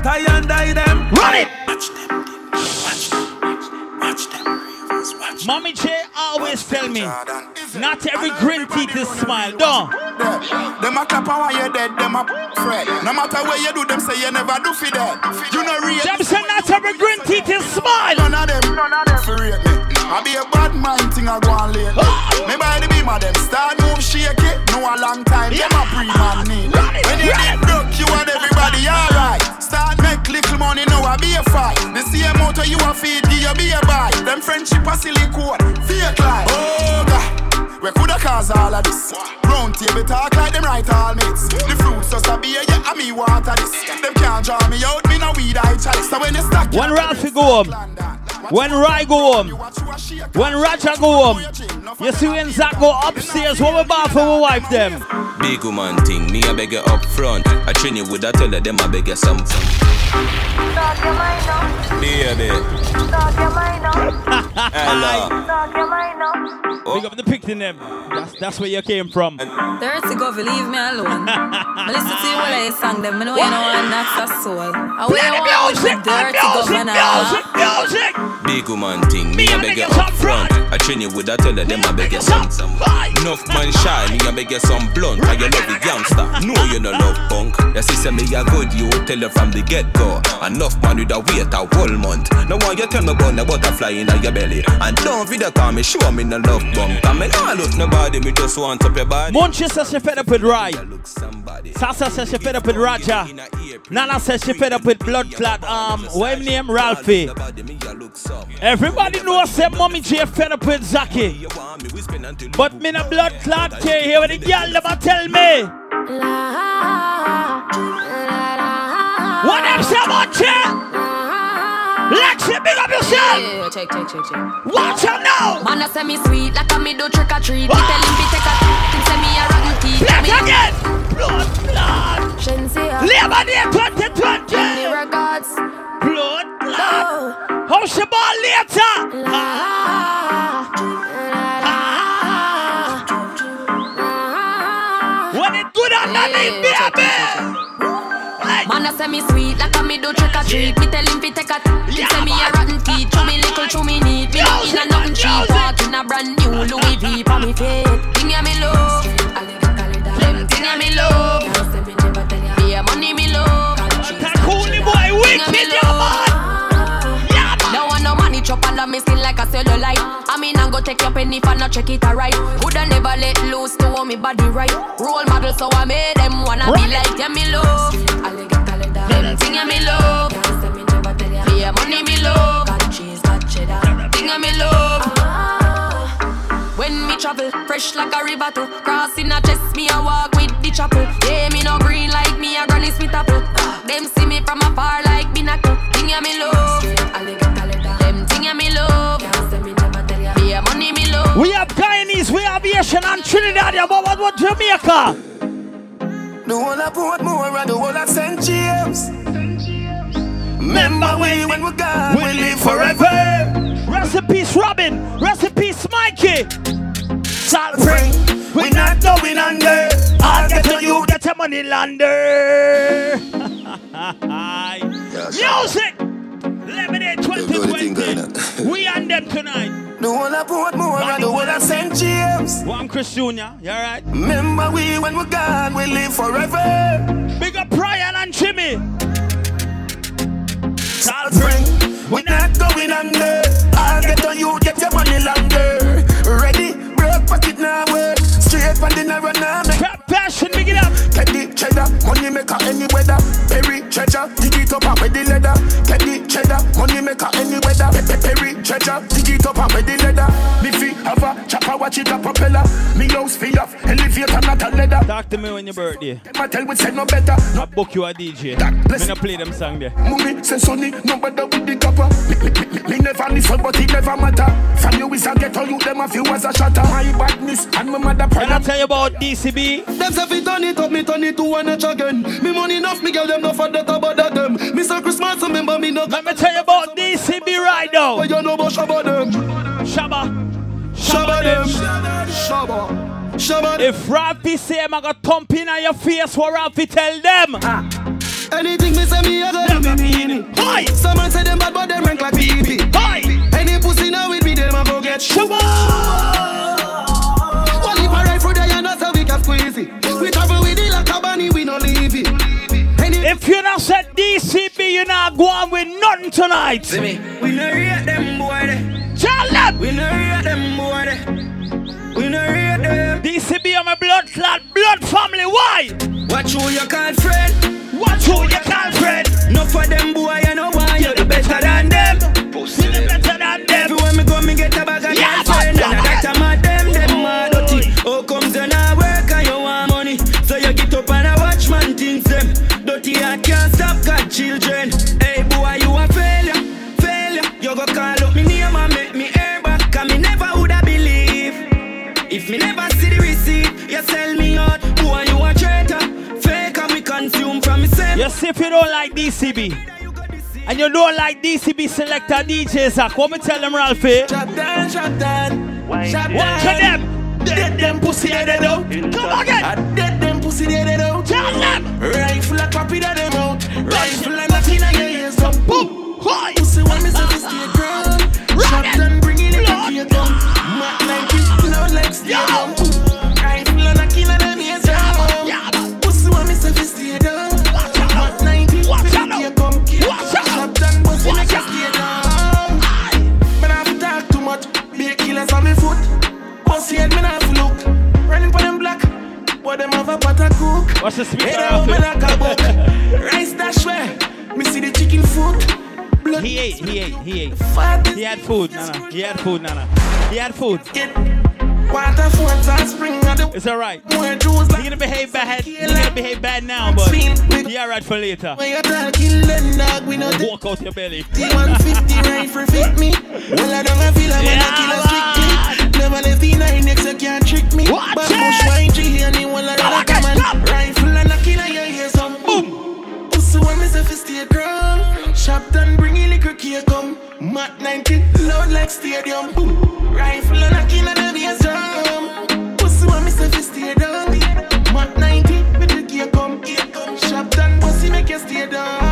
Tie and die them. Run it. Watch them. Watch them. Watch them. Mommy J always tell me, not every grin teeth is smile. Don't. Them a clap while you're dead, them a fret. No matter what you do, them say you never do for that. You know real. Them say not every grin teeth is smile. None of them, none of them for rate me. I be a bad mind thing I go on late. Me by the beam of them start move shake it. No a long time, them a pre man need. When you get broke, you want everybody alright. Start make little money, now I be a fight. The same motor you a feed, give you be a buy. Them friendship a silly silicone, fake life. Oh God. We coulda cause all of this. Round table talk like them right all mates. The fruits just a beer, yeah, and me water this. Them can't draw me out, me no weed I chalice. So when you stack round to go home, when Rai go home, when Raja go home, you see when Zach go upstairs, what we buy for we wife them? Big woman thing, me I beg you up front. I train you with a tell them I beg you something. Talk your mind up. Baby, Talk your mind up. hello. Talk your mind up. Big up the picking them. That's, that's where you came from. Dirty go, leave me alone. *laughs* I listen to you while I sing them. I know you know I'm not a soul. I wear the one with music, the dirty music, governor. music, music. Big woman thing, me I beg you up front. I train you with a tell them I beg you something. Enough man shy, me I beg you some blunt. I you love the gangster, no you no love punk. You see say me a good, you tell you from the get go. Enough man with a wait a whole month. No one you tell me about the butterfly in your belly. And don't video call me, show me no love bump. I me nah look nobody, me just want up your body. Munchie says she fed up with Rai. Sasa says she fed up with Raja. Nana says she fed up with blood clot. Um, what name Ralphie. Everybody knows say mommy J fed up with Zaki. But me no blood clot here with the girl a tell me. What them say Munchie? Lexi, big up yourself. Yeah, check, check, check, check. Watch out now. Man, I say me sweet like a me do trick or treat. Me tell him take a him say me a rotten teeth. Black Me- again. Blood clot. Shensia. Labor Day 2020. Any regards. Blood clot. How's your ball later? La. Ah. Ah. Ah. When it good underneath, baby. Man, I say me sweet like a me do trick or treat. Me tell him fi take a him say me a rotten teeth. Chew me little, chew me neat. Me not in a nothing cheap. Walk in a brand new Louis V for me feet. Thing ya me love. Them thing ya me love. Yeah, money me love. Cooley boy, wicked, yeah, man. No money chop under me skin like a cellulite. I mean, I'm go take your penny I not check it alright. Woulda never let loose to hold me body right. Role model, so I made them wanna be like yeah, me love. Them thing yeah, me love. Yeah, money me love. Thing yeah, me love. Ah. When me travel, fresh like a river to Crossing a chest, me a walk with the chapel Yeah, me no green like me a granny smith apple Them see me from afar like binacle Thing ya me love Them thing ya me love Yeah, money me love We have Guyanese, we have Asian and Trinidad, yeah, but what about Jamaica? The whole of Portmore and the whole of St. James. Remember we when we gone, we live forever. Rest in peace, Robin. Rest in peace, Mikey. Salt spring, we not going under. I'll get to you. Get your money lander. *laughs* Music. Lemonade 2020. We and them tonight. The whole of Portmore and the whole of St. James. I'm Chris Jr., you alright? Remember we when we're gone, we live forever. Big up Brian and Jimmy. Salt spring, we not going under. I'll get to you, get your money longer. Ready, broke pocket now work. Straight from the narrow make. Passion, big it up. Teddy cheddar, money maker any weather. Perry treasure, dig it up and with the leather. Teddy cheddar, money maker any weather. Pe- Perry treasure, dig it up and with the leather. Me fi have a chopper, watch it a propeller. Me house fi off, elevator not a leather. Talk to me when your birthday. My tell we say no better. I book you a DJ. Me no play them song there. Mummy say sonny, no better with the copper. Me, me, me, me never listen, but it never matter. From you we This I get all you them a few as a shatter my badness and my mother Can I tell you about DCB? Them say fi turn it up, me turn it to one notch again. Me money enough, me girl them no for that about that them. Me say Christmas, remember me no. Let me tell you about DCB right now. But you know about Shabba them. Shabba. Shabba them. Shabba. Shabba. If Rafi say I'm gonna thump in on your face, what Rafi tell them? Ah. Anything me say me, I go do me mean it. Hi. Someone say them bad, but them rank like pee Hi. Any pussy now with me, them a go get Shabba. It. We travel with it like a bunny, we no leave it. If you not said DCB, you not go on with nothing tonight. See me? We no rate them boy. They. Tell them. We no rate them boy. They. We no rate them. DCB, I'm a blood clot, blood family. Why? Watch who you call friend. Watch who you call friend. No for them boy, you know why you're the better than them. Pussy the better than them. Everywhere me go, me get a bag of Yeah, girlfriend, but- and I like to children. Hey boy, you a failure, failure. You go call up me name and make me air back, and me never woulda believe. If me never see the receipt, you sell me out. Boy, you a traitor. Fake and we consume from me same. You see if you don't like DCB and you don't like DCB selector DJ Zach, what me tell them, Ralphie? Shut down, shut down. Watch them. Dead them pussy dead they out. Come again. I dead them pussy dead they out. Tell them. Rifle a copy that them out. Rifle a nothing I your ears up. Boom. Pussy want me so this ah. stay ground. Shot and bring it in the key gun. Mat like it, loud like down. Rifle a knocking at them ears. Pussy want me so this stay down. Mat 90, Watch out me now. the come kill. Watch out. Shot and bust in the Watch out. stay down. Man, I have talk too much. Be killers on me foot. Pussy head, man, I have look. But them have a pot of cook. What's the speaker, Hey, now, Ralphie? man, I book. Rice dash way. Me see the chicken foot. Blood. He ate, he ate, he ate. Fat He had food, Nana. He had food, Nana. He had food. Water forts and spring It's alright. He gonna behave bad. He gonna behave bad now, but he alright for later. when you talking then dog we not Walk out your belly. T150 rifle fit me Well I don't feel I'm gonna kill a Never left the nine next you can't trick me. Watch But push wine G and you will Come rather on, come and stop. Rifle and a killer you hear some boom. Pussy want me fi stay ground Shop and bring a liquor cake come. Mat 90 loud like stadium. Boom. Rifle and a killer them ears drum Pussy want me fi stay down Mat 90 with the cake come Shop and pussy make you stay down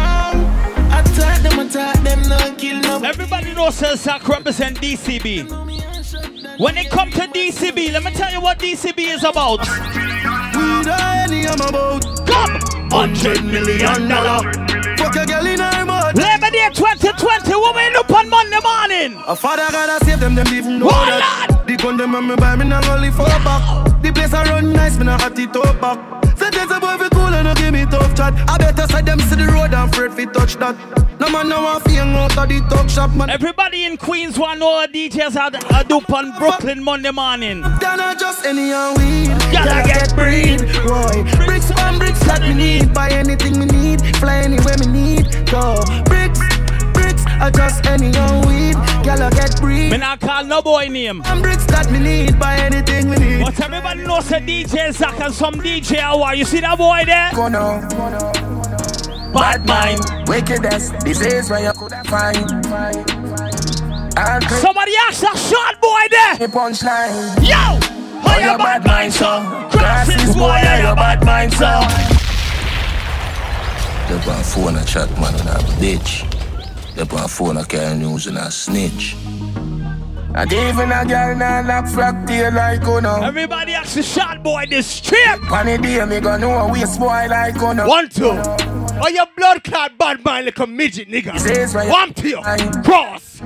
them attack no kill no Everybody knows Zach represent DCB. When it comes to DCB, let me tell you what DCB is about. We die any I'm about Come! Hundred million dollar Fuck a girl in her mouth Labor Day 2020, what we look on Monday morning? A father gotta save them, them even know One that The gun them on me buy me not only for back The place I run nice, me not hot it up back Say there's a boy fi cool and no give me tough chat I better side them see the road and afraid fi touch that No man no want hang out of the talk shop man. Everybody in Queens want know DJs are, are dope on Brooklyn Monday morning. They're not just any and weed. Gotta get breed, boy Bricks pan bricks that me need. Buy anything me need Fly anywhere me need. Go. Bricks, bricks Are just any and weed. Gotta get breed. Me not call no boy name. And bricks that me need Buy anything me need. But everybody knows a DJ Zach and some DJ Hour. You see that boy there? Go now. Bad mind. Wickedness, this is where you could have find. Somebody ask that short boy there. the punchline. Yo! How your bad mind, so? Glasses boy, how you bad mind, so? They on phone a chat man and a bitch. They on phone a carry news and a snitch. And even a girl now lock frack tail like you know. Everybody ask the short boy this. On the day me gonna know a waste boy like you know. One, two. Oh, your blood clot bad mind like a midget, nigga. Says where you- One, two. Cross.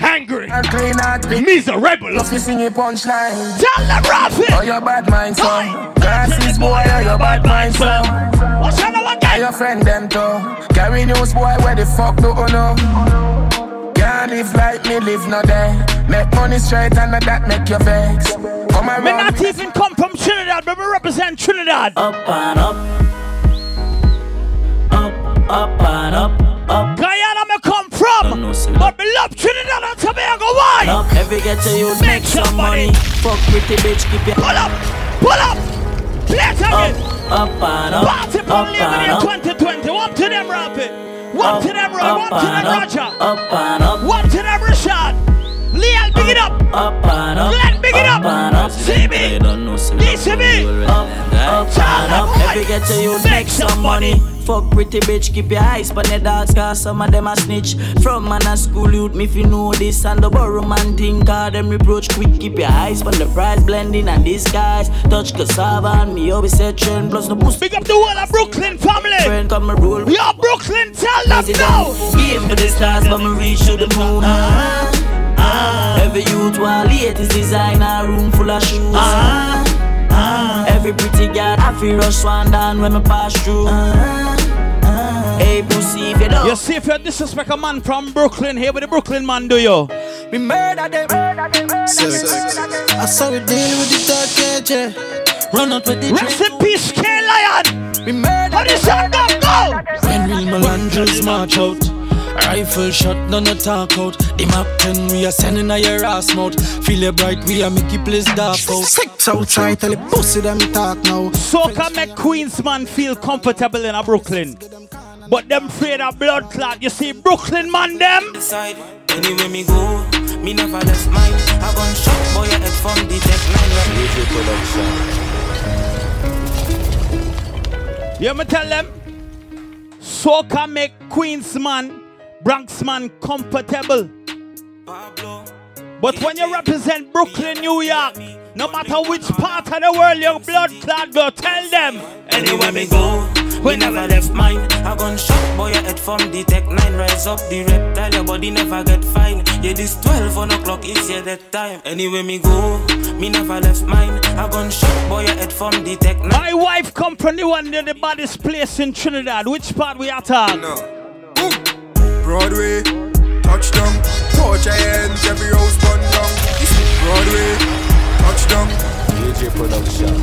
Hungry. And clean out the Miserable. Just fi sing your punchline. Tell them Oh, Rafi. your bad mind, son. Glasses boy, oh, your bad mind, son. What's another Tell guy? your friend them too. Carry news boy, where the fuck do you know? Can't live like me, live no day. Make money straight and that make you vex. Come Me not even come from Trinidad, but me represent Trinidad. Up and up. Up, up and up. Up. Guyana me come from, see but me love Trinidad and Tobago. Why? Up every Every ghetto you make some money. Fuck pretty bitch, keep your pull up, pull up. Let's up, up and up, Party up and up. 2020. Up to them, Rapid. What to them, Roy? up What to them, up, Roger? Up and up. What to them, Rashad? Leon, big it up. Up and up. Glenn, big it up. up. CB. DCB. Up, up and up. Every ghetto you make some money. Fuck pretty bitch, keep your eyes on the dogs, cause some of them a snitch. From man a school youth, me if you know this, and the borrow man think, cause them reproach quick. Keep your eyes on the price blending and disguise. Touch cassava and me always say trend, plus no boost. Big up the whole of Brooklyn family. Friend come and roll. Yo, Brooklyn, tell them now. Give me the stars, but me reach to the moon. Ah, ah. Every youth want latest designer, room full of shoes. Ah, ah. Every pretty girl, I feel rush one down when me pass through. Ah, ah. Hey, pussy, if you don't. You see if you disrespect a man from Brooklyn here with the Brooklyn man, do you? Me murder them. Sex. I saw we deal with the third cage. yeah. Run out with the Rest in peace, K Lion. Me murder How this sound go? Go. When real Melandros march out Rifle shot, none no talk out The map 10, we are sending a your ass mouth Feel it bright, we are make it place dark out Sex outside, tell the pussy them talk now Soca make Queens man feel comfortable in a Brooklyn. But them afraid of blood clot. You see Brooklyn man them? Side, anywhere me go, me never left mine. I gun shot boy head from the tech nine. You me tell them? Soca make Queens man, Bronx man comfortable. But when you represent Brooklyn, New York, no matter which part of the world your blood clot go, tell them. Anywhere me go, we never left mine. I gun shot boy head from the tech nine. Rise up the reptile, your body never get fine. Yeah, this 12 on o'clock is yeah that time. Anywhere me go, me never left mine. I gun shot boy head from the tech nine. My wife come from the one near the baddest place in Trinidad. Which part we at? No. Broadway, touchdown, torch your hands, every house burn down. Broadway, touchdown. DJ Production.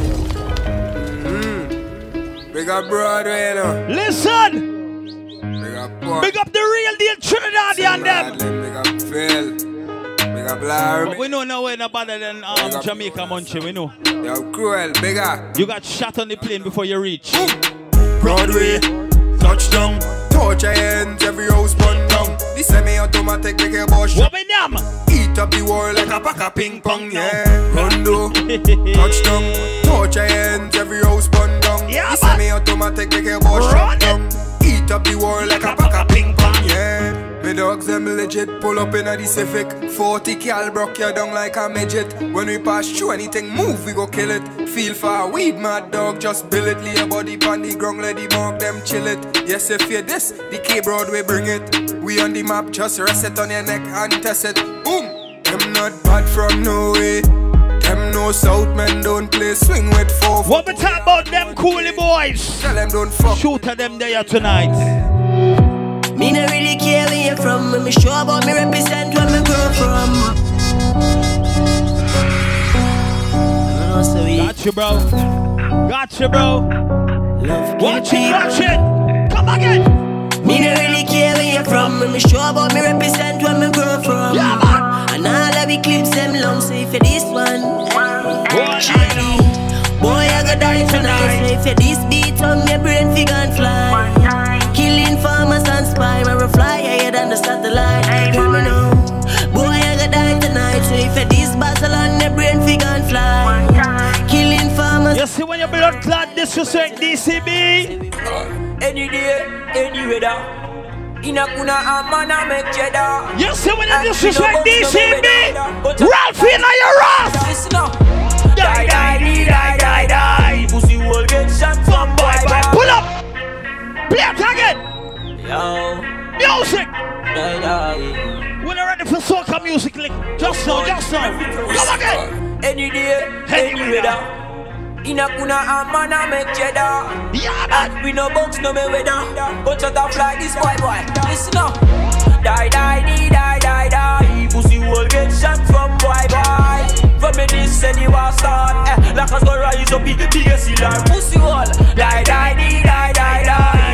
Mm. Big up Broadway now. Listen. Big up Port. Big up the real deal Trinidadian them. Big up Phil. Big up Larry. But we know no way no better than um, Jamaica Munchie, we know. Yo, cruel, big up. You got shot on the plane before you reach. Broadway, touchdown. Torch hands, every house burn down. The semi-automatic make a bush. What we them? Eat up the world like a pack of ping pong, yeah. Rondo, *laughs* touchdown. Torch hands, every house burn down. Yeah, the semi-automatic make a bush. Eat up the world like a pack of ping pong, yeah. Me dogs them legit. Pull up in a the Civic. 40 cal broke you down like a midget. When we pass through anything move we go kill it. Feel for weed mad dog just bill it. Lay your body on the ground let the mark them chill it. Yes if you this the K Broadway bring it. We on the map just rest it on your neck and test it. Boom! Them not bad from no way. Them no south men don't play swing with four What we talk about them coolie boys? Tell them don't fuck. Shoot at them there tonight. Me no really care where you from. When me sure about me represent where me grow from. *sighs* Got you, bro. Got you, bro. Love Watch it, watch it. Come again. Me no really care where you from. When me sure about me represent where me grow from. Yeah, man. And all of the clips them long. So if you this one, eh. Chili. Boy, I got die tonight. So if you this beat on your brain, figure and fly. Killing and spy, I fly higher than the satellite. Hear me now. Boy, I got die tonight. So if you this battle on your brain, figure and fly. Killing farmers. You see when your blood clot disrespect DCB? Any day, any weather. In a kuna a man a make cheddar. You see when you disrespect DCB? Ralphie in your ass. Listen up. Die, die, die, die, die, die. Pussy will get shot from boy, boy. Pull up. Play it again. Yo. Music. When you're ready for soca music, lick. Just now, just now. Come again. Any day, any weather. In a kuna a man a make cheddar. Yeah, man. We no box no me weather. But shut up like this boy boy. Listen up. Die, die, die, die, die, die. Pussy will get shot from boy boy. From me this and you a start. Eh, like us go rise up in PSC like pussy will. Die, die, die, die, die, die.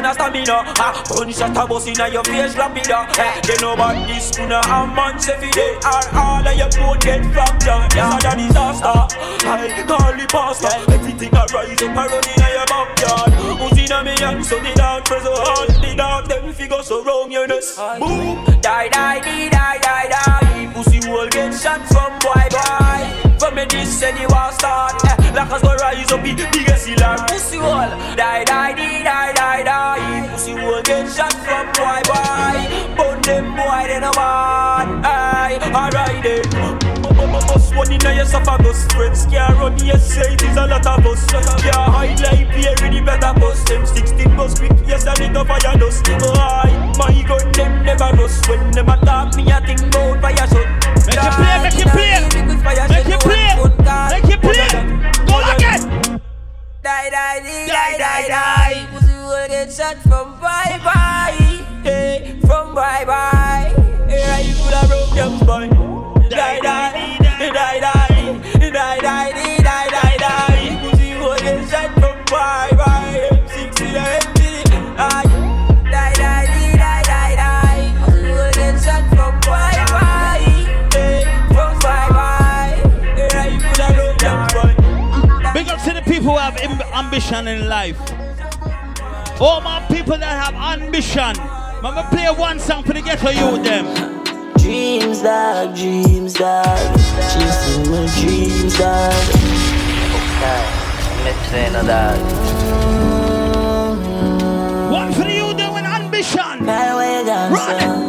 A stamina. Ah, punch shot a bus inna your face, lapida. Eh, they know about this kuna a say fi day. All all of your bone get fractured. Yes, a disaster. I call the pastor. Everything a rise up a run inna your backyard. Who's inna me hand so the dog press hard. The dog them figure so wrong your nose. Boom, die die die die die die. Pussy will get shot from boy boy. From me this and you want start eh, Like us go rise up the biggest hill Pussy hole. Die, die, die, die, die, die. Pussy hole get shot from boy, boy. Burn them boy, they no bad Aye, alright then Bus one in your esophagus Friends can't run here, say it is a lot of us. Yeah, high life in the better bus. Them 16 bus quick, yes, I need a fire dust. Aye, my gun, them never rust. When them attack me, I think about fire shot Make it play, make it play Make it play, make it play Go again Die, die, die, die, die, die Pussy will get shot from bye bye. Hey, from bye bye. Hey, you could have broke your spine Die, die, die, die, die, die, die, die, die, die. Pussy will get shot from bye bye. M60 M60, aye. People who have ambition in life. All my people that have ambition. Mama play one song for the ghetto youth them. Dreams, dog, dreams, dog. Chasing my dreams, dog. Okay, I'm saying no dog. One for the youth them with ambition. Run.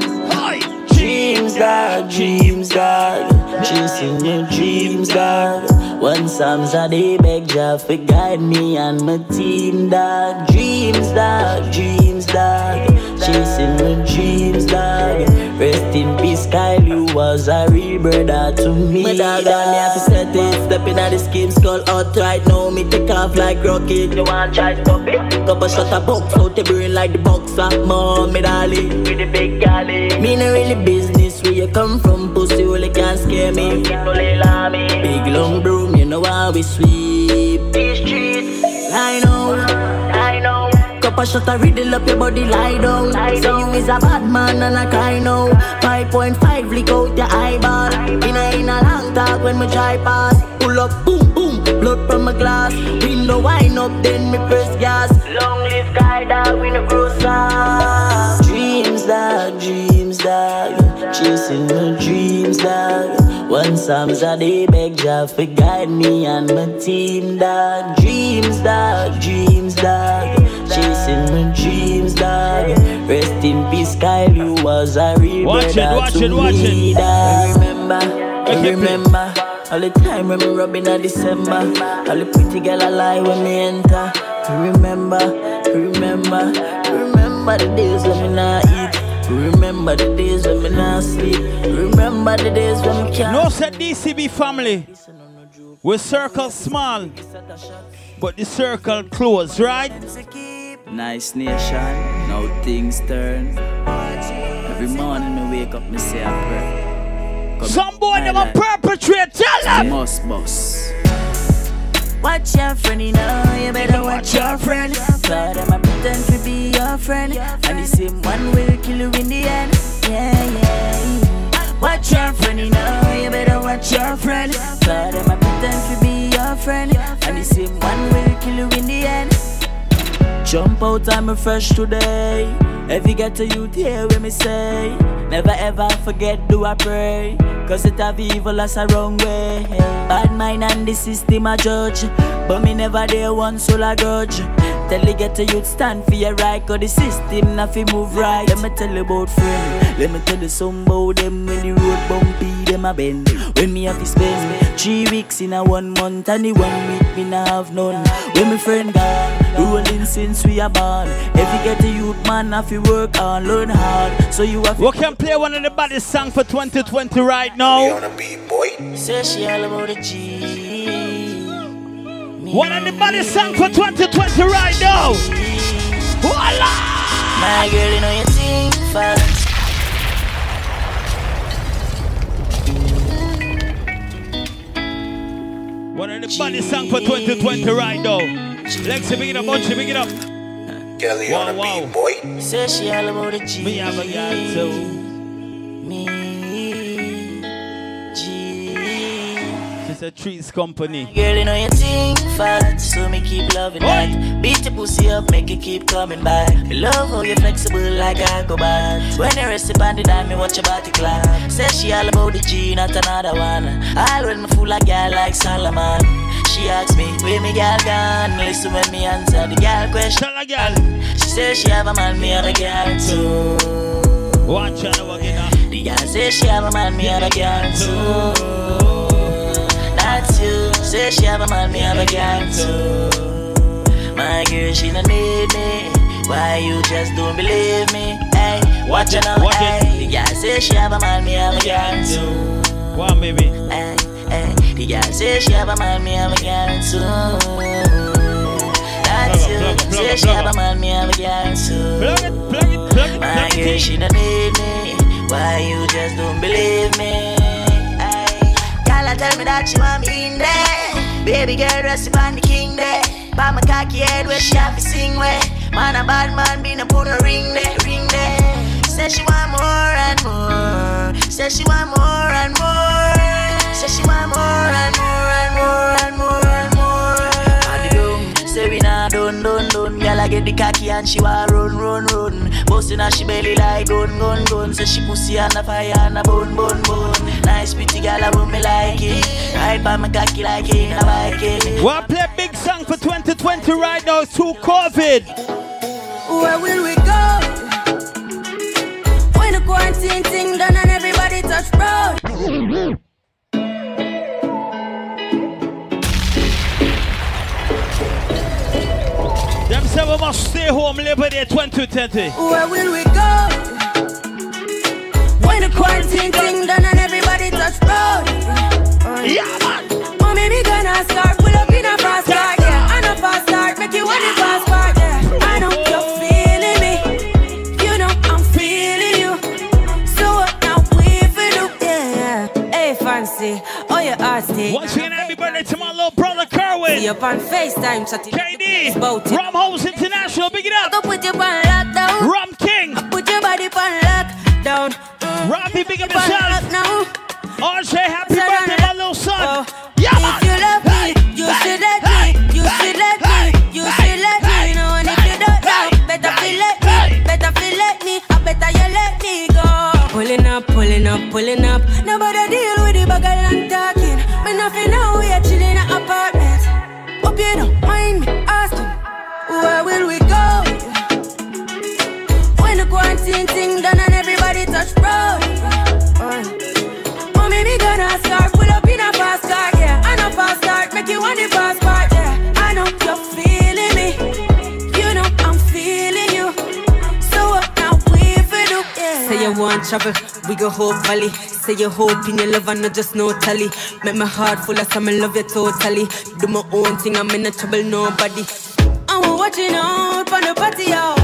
Dreams, dog, dreams, dog. Chasing my dreams, dog. One Psalms a day beg Jah for guide me and my team, dog. Dreams, dog, dreams, dog. Chasing my dreams, dog. Rest in peace, Kyle, you was a real brother uh, to me. My dog, and me have to set it. Stepping at the scheme, skull out right now. Me take off like rocket. You want try stop it? Couple shot a box out the brain like the boxer. Mom, me dolly. With the big galley. Me no really business where you come from. Pussy only can't scare me. Big long broom, you know how we sweep. These streets. I know. I know. Couple shot a riddle up your body, lie down. So you is a bad man and I cry now. 5.5 lick out your eyeball. In a, in a long talk when me try pass. Pull up, boom, boom, blood from my glass. Window wine up, then me press gas. Long live guy dog, we no grow. Dreams, dog, dreams, dog. Chasing my dreams, dog. One Psalms a day beg Jah for guide me and my team, dog. Dreams, dog, dreams, dog. Chasing my dreams, dog. Rest in peace, Kyle, you was a real Watch it, brother watch to it, watch me, it. dog. I remember, I remember. All the time when me rubbing in December All the pretty girl I lie when me enter To Remember, remember, remember the days when me not Remember the days when me not sleep Remember the days when me can't No said DCB family. We circle small, but the circle close, right? Nice nation, now things turn Every morning me wake up, me say a prayer Come Some boy my them a life. perpetrate, tell them. Must boss. Watch your friend, you know, you better watch your friend. Cause them a pretend to be your friend. And the same one will kill you in the end. Yeah, yeah. Watch your friend, you know, you better watch your friend. Cause them a pretend to be your friend. And the same one will kill you in the end. Jump out, I'm fresh today. If you get to you, hear what me say. Never ever forget, do I pray. Cause it have evil as a wrong way. Bad mind and the system a judge. But me never there one soul a grudge. Tell you get to youth stand for your right. Cause the system not fi move right. Let me tell you about friend. Let me tell you some about them when the road bumpy, them a bend. When me have to spend three weeks in a one month and the one week me nah have none. When my friend gone, rolling since we are born. If you get a youth man, have to work on, learn hard. So you have We can play one of the baddest songs for 2020 right now. Say she all about the G. One of the baddest songs for 2020 right now. Voila! My girl, you know you think fast. One of the baddest songs for 2020 right now. Lexi, big it up, Bunchy, big it up. Kelly Wow, on the wow. beat, boy. Say she all about the G. Me have a girl too. Me. A trees company. Girl, you know you think fat, so me keep loving that. Beat your pussy up, make it keep coming back. Me love how you flexible like I go back. When you rest upon the dime, me watch your body clap. Say she all about the G, not another one. All when me fool like girl like Solomon. She asks me, where me girl gone? Listen when me answer the girl question. She says she have a man, me have a girl too. One channel again. The girl say she have a man, me have a girl too. You. Say she have a man, me have a girl too. My girl, she don't need me. Why you just don't believe me? Hey, watch it now, hey. The girl say she have a man, me have a girl too. One baby. Hey, hey. The girl say she have a man, me have a girl too. That's you. Say she have a man, me have a girl too. Plug it, plug it, plug it, My girl, she don't need me. Why you just don't believe me? Tell me that you want me in there. Baby girl, rest upon the king there. By my cocky head where she have to sing where. Man, a bad man, be no put a ring there, ring there. Say she want more and more. Say she want more and more. Say she want more and more and more and more. Done, done, done. Girl, I get the cocky and she want run, run, run. Bustin' her she belly like gun, gun, gun. Say she pussy and a fire and a bun, bun, bun. Nice pretty girl, I run me like it. Ride by my cocky like it, a it. Well, I play a big song for 2020 right now. It's too COVID. Where will we go? When the quarantine thing done and everybody touch road. We must stay home Labor Day 2020. Where will we go? When the quarantine thing done and everybody touch road. Yeah, man. Oh, maybe gonna start pull up See up on FaceTime, chatting. KD, Rum House International, big it up. Go put your on lockdown. Rum King. Put your body on lockdown. Mm. Robbie, big up yourself. now. RJ, happy Say birthday, my little son. Oh. Yeah, if you love me, you should let me. You should let me. You should let me know. And if you don't know, better feel let me. Better feel let me. I better you let me go. Pulling up, pulling up, pulling up. Nobody deal with the bugger and talking. Me nothing now. We want travel, we go Hope Valley. Say you hope in your love and not just no tally. Make my heart full of some love you totally. Do my own thing, I'm in a trouble nobody. I'm watching out for the party, yo.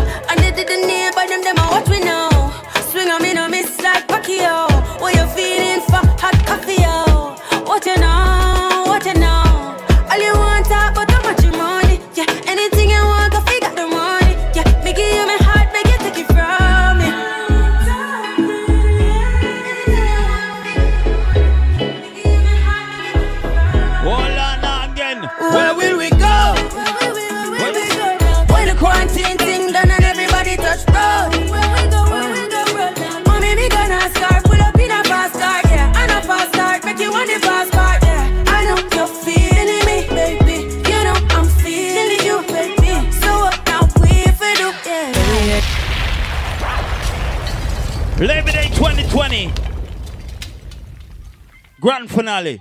2020. Grand finale.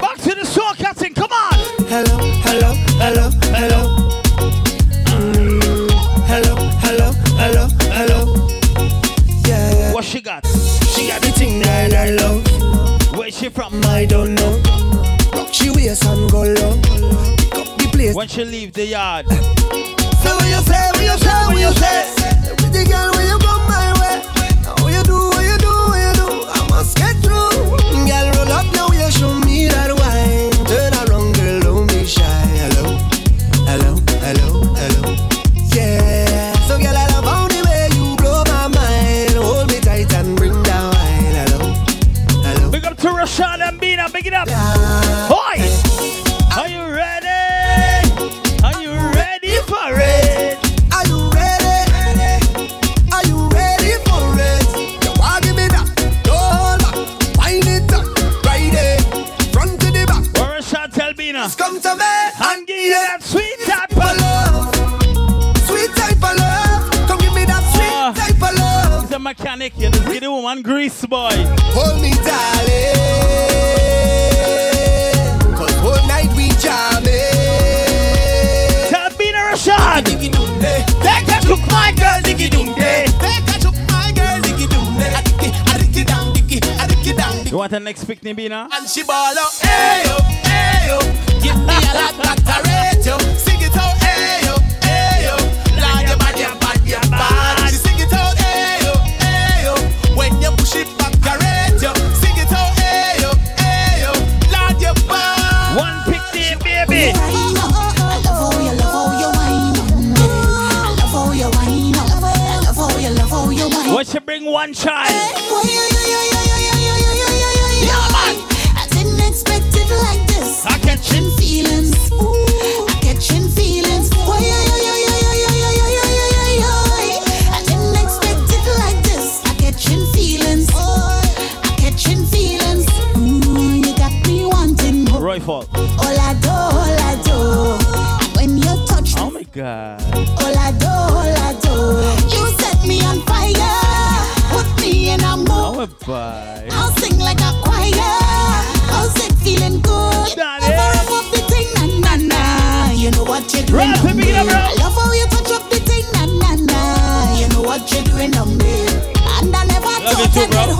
Back to the soul cutting, come on. Hello, hello, hello, hello. Mm, hello, hello, hello, hello. Yeah. What she got? She got the thing that I love. Where she from? I don't When she leave the yard. So what you say, what you say, what you say? With the girl when you mechanic, you just get the woman grease boy. Hold me, darling. Cause whole night we jamming. Tell Bina Rashad. Take a look, my girl, diggy doom. Take a look, my girl, diggy doom day. Adiki, adiki down, diggy, adiki down. You want the next picnic, Bina? And she ball out, hey yo, hey yo. Give me a lot, lot of rate. Sing What you bring one child? Yeah, man. I didn't expect it like this. I catching Oh. I'll sing like a choir. How's it feeling good? Daddy. Never up up the thing, na na na. You know what you're doing Rap, on me. up. I love how you touch up the thing, na na na. You know what you're doing on me. And I never Love you thought too, I'd bro. get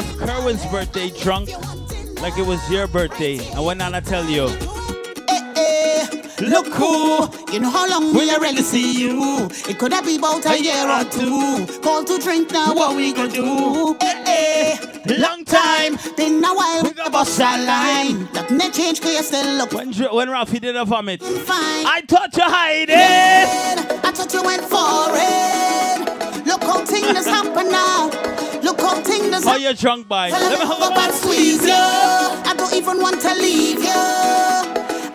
left Kerwin's birthday drunk like it was your birthday. And what Nana tell you? Look who, you know how long we already see you. It could have been about a year or two. Call to drink now, what we gonna do? Eh, eh. Long time. Then a while we go bust a line. Nothing they change, cause you still look When, when Ralphie did a vomit, fine. I thought you hide it. I thought you went foreign. Look how things happen now. Look how things How you drunk by? Let me let me hug hug up and squeeze you. I don't even want to leave you.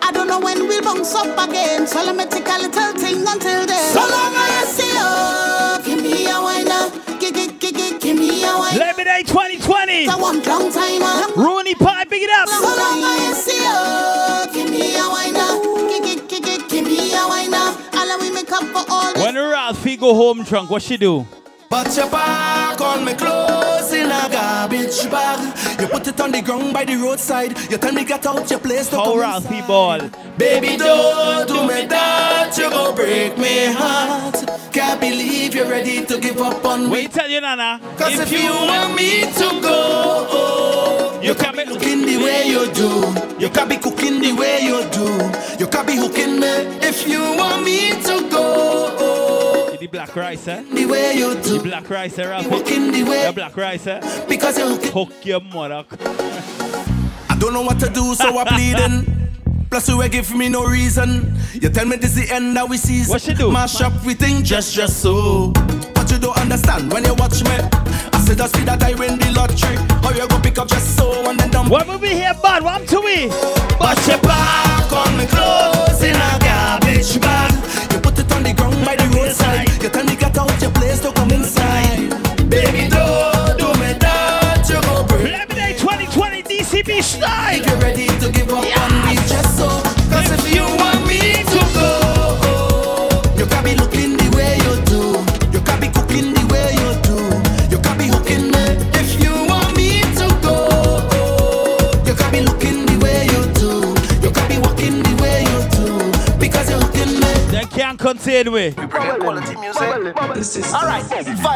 I don't know when we'll bounce up again. So let me take a little thing until then. So long as I see you. Give me a wine. Uh. Give, give, me a wine. Labor Day 2020. I want long time. uh. Rooney Pie, pick it up. So long as I see you. Give me a wine. Uh. Give, give, give, give, give me a wine uh. up. And we make up for all. When Ralphie go home drunk, what she do? But you pack all my clothes in a garbage bag. You put it on the ground by the roadside. You tell me get out your place to How come inside. ball? Baby, don't do me that. You go break me heart. Can't believe you're ready to give up on me. Wait, tell you, Nana. Cause if you want me to go, you can be looking the way you do. You can be cooking the way you do. You can be hooking me if you want me to go. The black rice, eh? The way you do. The black rice, eh, Ralphie? The black rice, eh? Because you're. Hook your mother. *laughs* I don't know what to do, so I'm pleading. Plus, you ain't give me no reason. You tell me this the end that we see. What she do? Mash up everything just, just so. But you don't understand when you watch me. I said, just see that I win the lottery. How you go pick up just so and then dump. What movie here, bad? What to we? But you back on me clothes in a garbage bag. DCB style. If you're ready to give up on me, just so. Cause if you want me to go, you can be looking the way you do. You can be cooking the way you do. You can be hooking me. If you want me to go, you can be looking the way you do. You can be walking the way you do. Because you're hooking me. They can't contain we. bring Quality music. Alright, Viking ding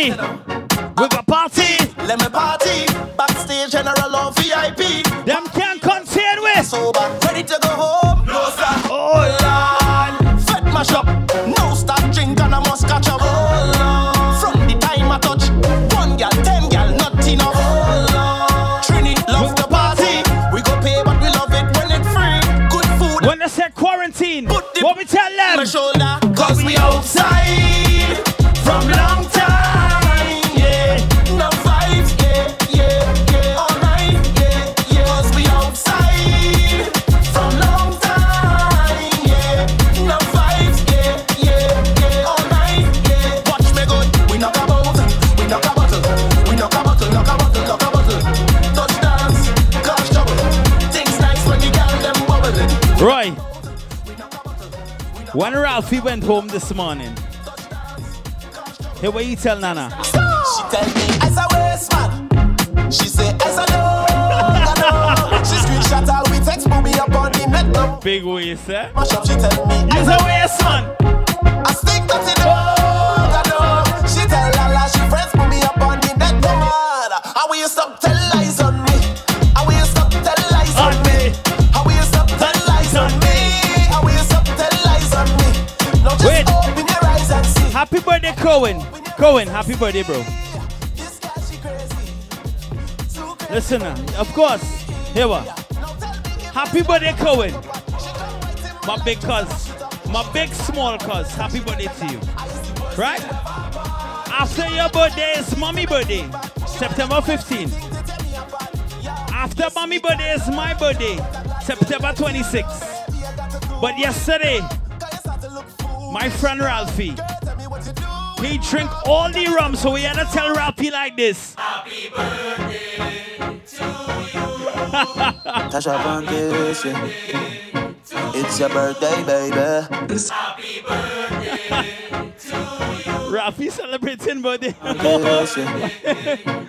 2020. Home this morning, here what you tell Nana? She tell me as a waste man. She say as a know. She screenshot text, me up on the net. Big waist, eh? Mash up, she tell me As a waste man. I stick that in dog, Cohen, happy birthday, bro. Listen, uh, of course. Here we Happy birthday, Cohen. My big cuz. My big small cuz. Happy birthday to you. Right? After your birthday is mommy birthday. September 15. After mommy birthday is my birthday. September 26. But yesterday, my friend Ralphie, he drink all the rum, so we had to tell Ralphie like this. Happy *laughs* Tasha Pankis, yeah. It's your birthday, baby. Ralphie celebrating birthday. Pankis, yeah.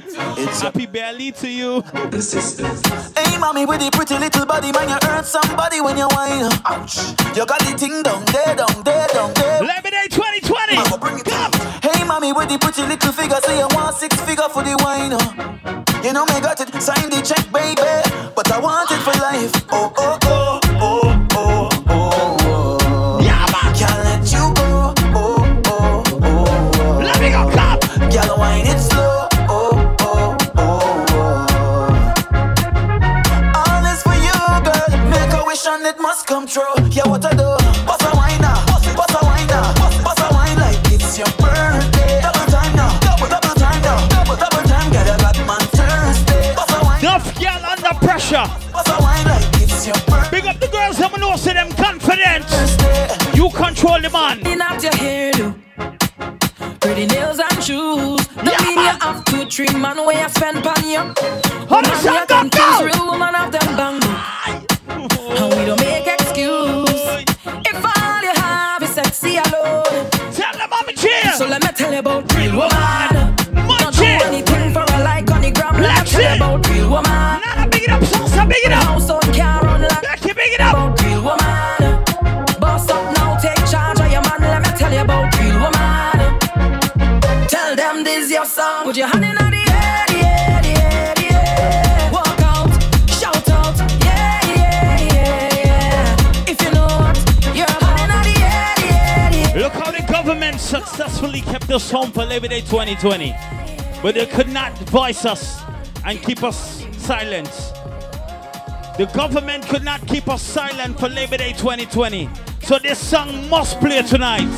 *laughs* It's Happy barely to you. Hey, mommy, with the pretty little body, man, you hurt somebody when you whine. Ouch. You got the thing down there, down there, down there. Lemonade 2020. Mama, bring it up. Hey, mommy, with the pretty little figure, say you want six figure for the wine. You know me got it, sign the check, baby. But I want it for life. Oh, oh, oh, the man. Clean up your hairdo. Pretty nails and shoes. Don't mean you have to trim man where you spend pan you. Hold on, kept us home for Labor Day 2020. But they could not voice us and keep us silent. The government could not keep us silent for Labor Day 2020. So this song must play tonight.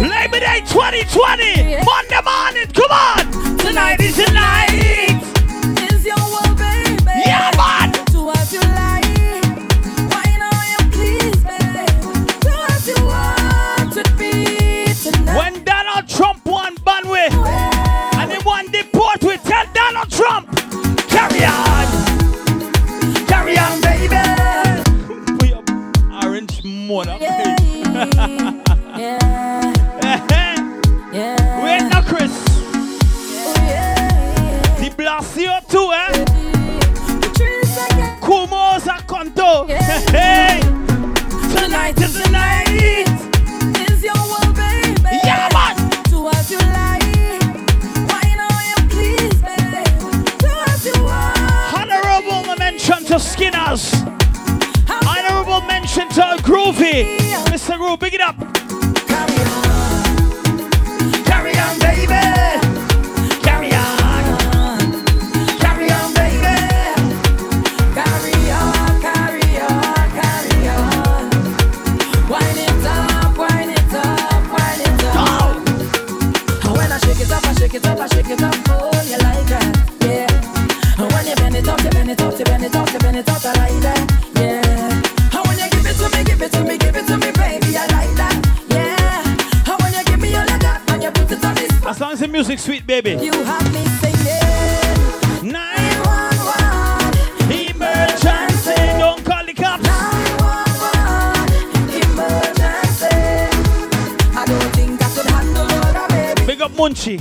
Labor Day 2020! Monday morning, come on! Tonight is the night! what we tell Donald Trump. Carry on. Carry on, baby. We are orange mona. Yeah, yeah, *laughs* yeah. We ain't Chris. Yeah, yeah. Blasio too, eh? Kumos a conto. *laughs* Hey. Tonight is the night. To Skinners. Honorable mention to Groovy. Mr. Groove, big it up. Carry on, baby. Carry on. Carry on, baby. Carry on, carry on, carry on. Wind it up, wind it up, wind it up. And when I shake it up, I shake it up, I shake it up. Oh, bend it up, you bend it up. I like that. Yeah. And when you give it to me, give it to me, give it to me, baby. I like that. Yeah. And when you give me all of that, and you put it on this. As long as the music sweet, baby. You have me singing. 911 Emergency. Don't call the cops. Emergency. I don't think I could handle all baby. Big up Munchie.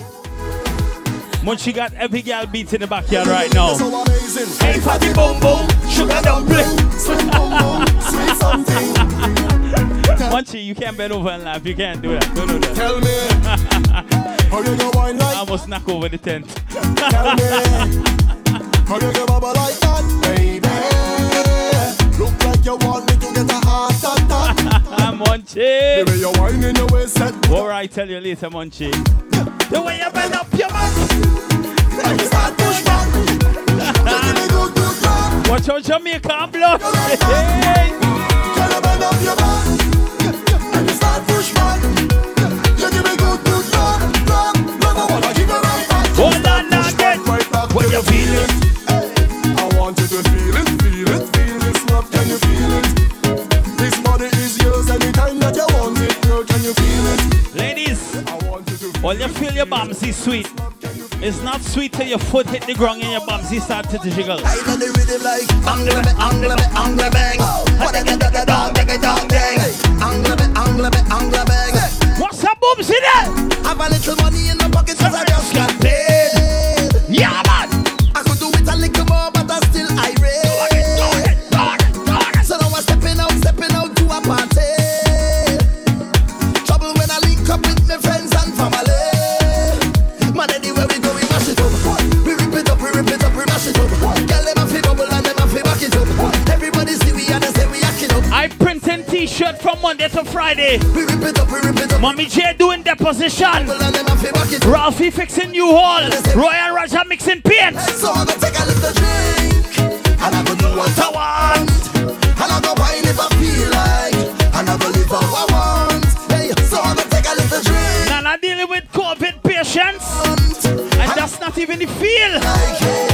Munchie got every girl beat in the backyard right now. Hey, fatty boom boom, sugar dumpling. Sweet boom boom, sweet something. Munchie, you can't bend over and laugh. You can't do that. Don't do that. Tell me, how you go wine like? I almost knock over the tent. Tell me, how you go bubble like that, baby? Look like you want me to get a heart attack. *laughs* Munchie. The way you wine in your waist set. What I tell you later, Munchie. The way you bend up your back. And you start push back. You give me good, good love. Watch out, Jamaica and blood. Hey. Can you bend up your back? And you start push back. You give me good, good love, love, love. I wanna give you right back. Hold on now, get. Right back. When you feel it. While you feel your bums is sweet, it's not sweet till your foot hit the ground and your bums start to jiggle. I know the rhythm like angle me, angle me, angle bang. What a get that dog, take it dog dang. Angle me, angle me, angle bang. What's up, boobs in there? Have a little money in the pocket 'cause I just got paid. Yeah, Printing t-shirt from Monday to Friday. We rip it up, we rip it up. Mommy J doing deposition. Bubble and them a fi back it up. Ralphie fixing new hall. Royal Raja mixing paint. So I'm gonna take a little drink And I'm gonna do what I want And I'm gonna wine if I feel like And I'm gonna live how I want Hey, so I'm gonna take a little drink Now I'm dealing with COVID patients. And that's not even the feel. Munchie,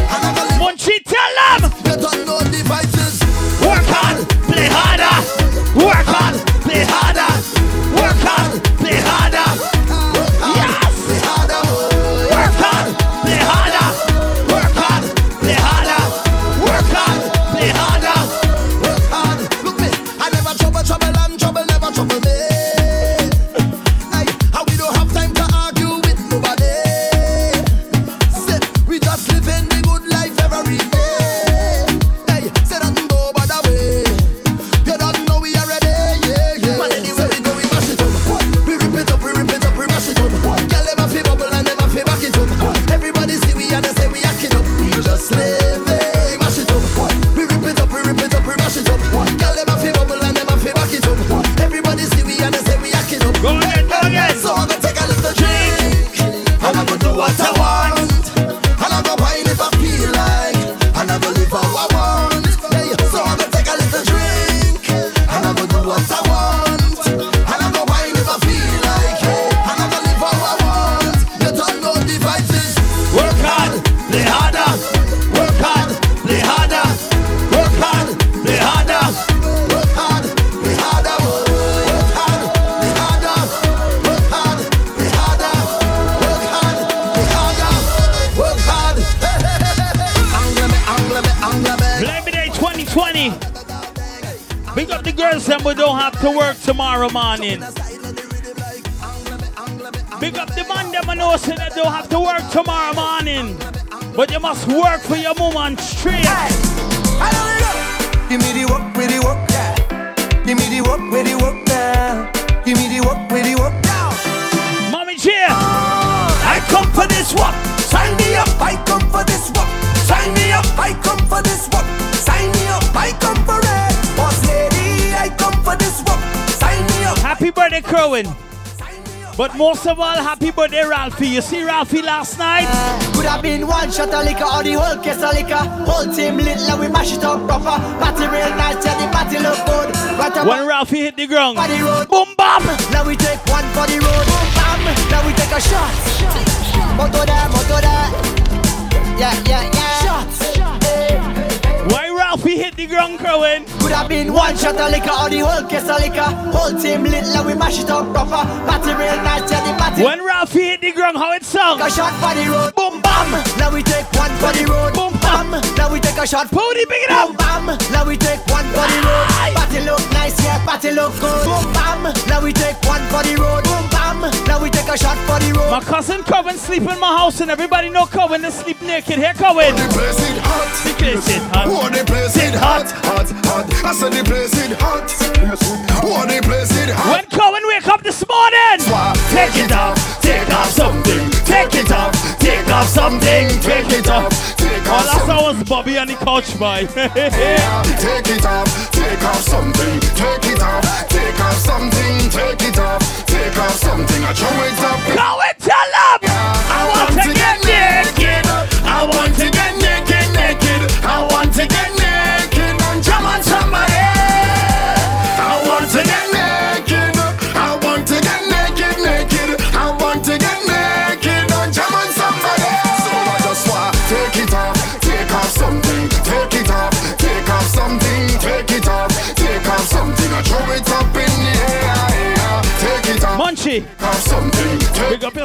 shot of liquor place it hot. Oh, the place it hot, hot, hot. I said the place it hot. Oh, the place it hot. When Coven wake up this morning, Take it off, take off something. Take it off, take off something. Take it off, take Oh, off that's how was Bobby on the couch, boy. *laughs* Take it off, take off something. Take it off, take off something. Take it off, take off something. I throw it up.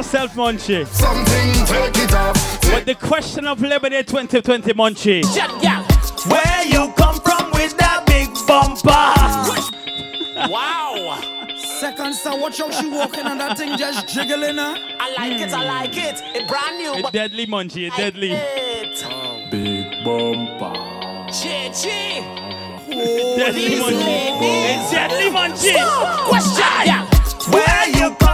Yourself, Munchie. something, take it off. But the question of Liberty 2020, Munchie. Where you come from with that big bumper? *laughs* Wow. Second star, watch how she walking and that thing just jiggling her. I like it, I hmm. like it. It's brand new, A deadly Munchie, a deadly. it. Big bumper. Chi chi. Deadly Munchie. It's deadly Munchie. Question, yeah. Where you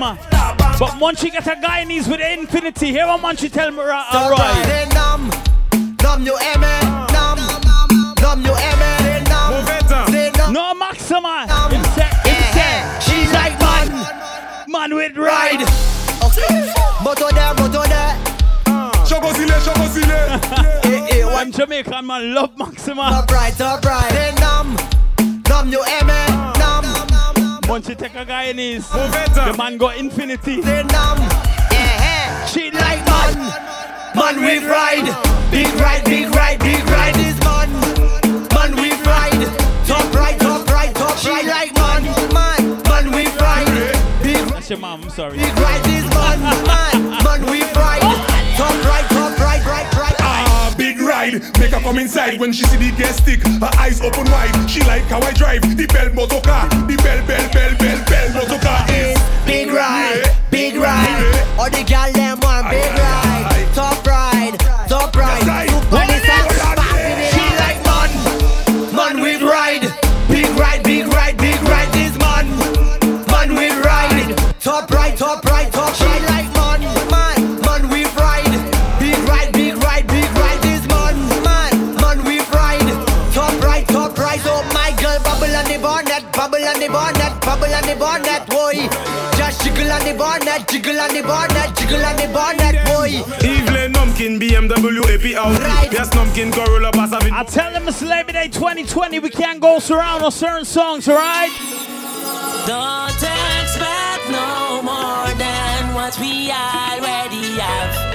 love Maxima. But Munchie get a Guyanese with infinity. Here what Munchie tell me, uh, uh, Roy. They numb, numb you aimé, numb, numb you aimé, numb. No Maxima. Him say, him She's like man, man with ride. okay. Moto there, moto there. Chocosile, chocosile. *laughs* Eh, eh, One one Jamaican man love Maxima. up right, up right. They numb, numb you aimé, numb, Munchie take a Guyanese. The man go infinity. they numb. Yeah, She like man, man we ride, big ride, big ride, big ride is man, man we ride, top right, top right, top right. She like man, man, man we ride, big That's your mom, I'm sorry. Big right is man, man, man we ride. *laughs* Top right, top right, right, right. Big ride. Make her come inside when she see the gas stick. Her eyes open wide. She like how I drive the bell motor car. The bell, bell, bell, bell, bell motor car is Big ride, Yeah. big ride. All the gal them want big ride, top ride, top ride. right. Super What Nissan, is it? fast in it. She like man, man we ride. Big ride, big ride, big ride. This man, man we ride. Top right, top right, top She like bubble on the bonnet, bubble on the bonnet, boy. Just jiggle on the bonnet, jiggle on the bonnet, jiggle on the bonnet, boy. Evelyn Numpkin, BMW, AP Audi. Right. Yes, Numpkin, Corolla, Passavin. I tell them it's Labor Day 2020. We can't go surround on certain songs, alright? Don't expect no more than what we already have.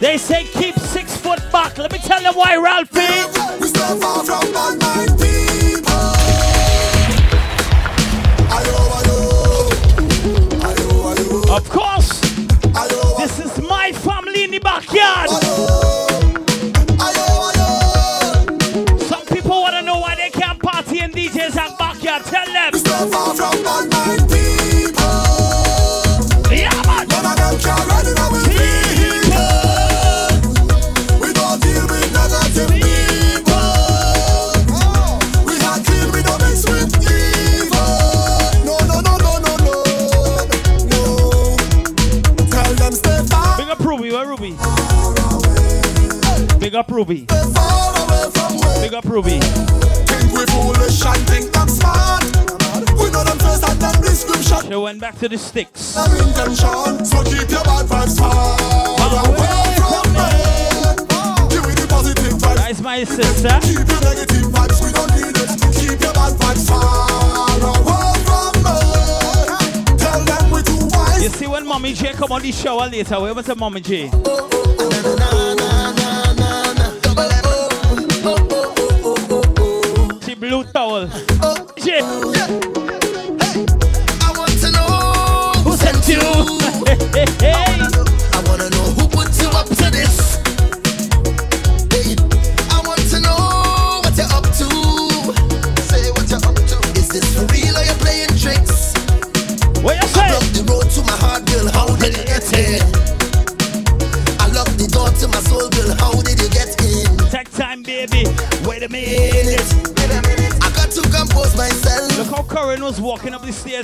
They say keep six foot back. Let me tell you why, Ralphie. We still far from bad mind people. Ayo, ayo. Of course. This is my family in the backyard. Some people want to know why they can't party in DJs at backyard. Tell them. We still far from bad mind up Ruby. Big up Ruby. think we foolish and think them smart. We know them face and them description. They went back to the sticks. So keep your bad vibes far away from me. Give me the positive vibes. That's my sister. Keep your negative vibes, we don't need it. Keep your bad vibes far away. You see when Mommy J come on the shower later, where was the Mommy J? She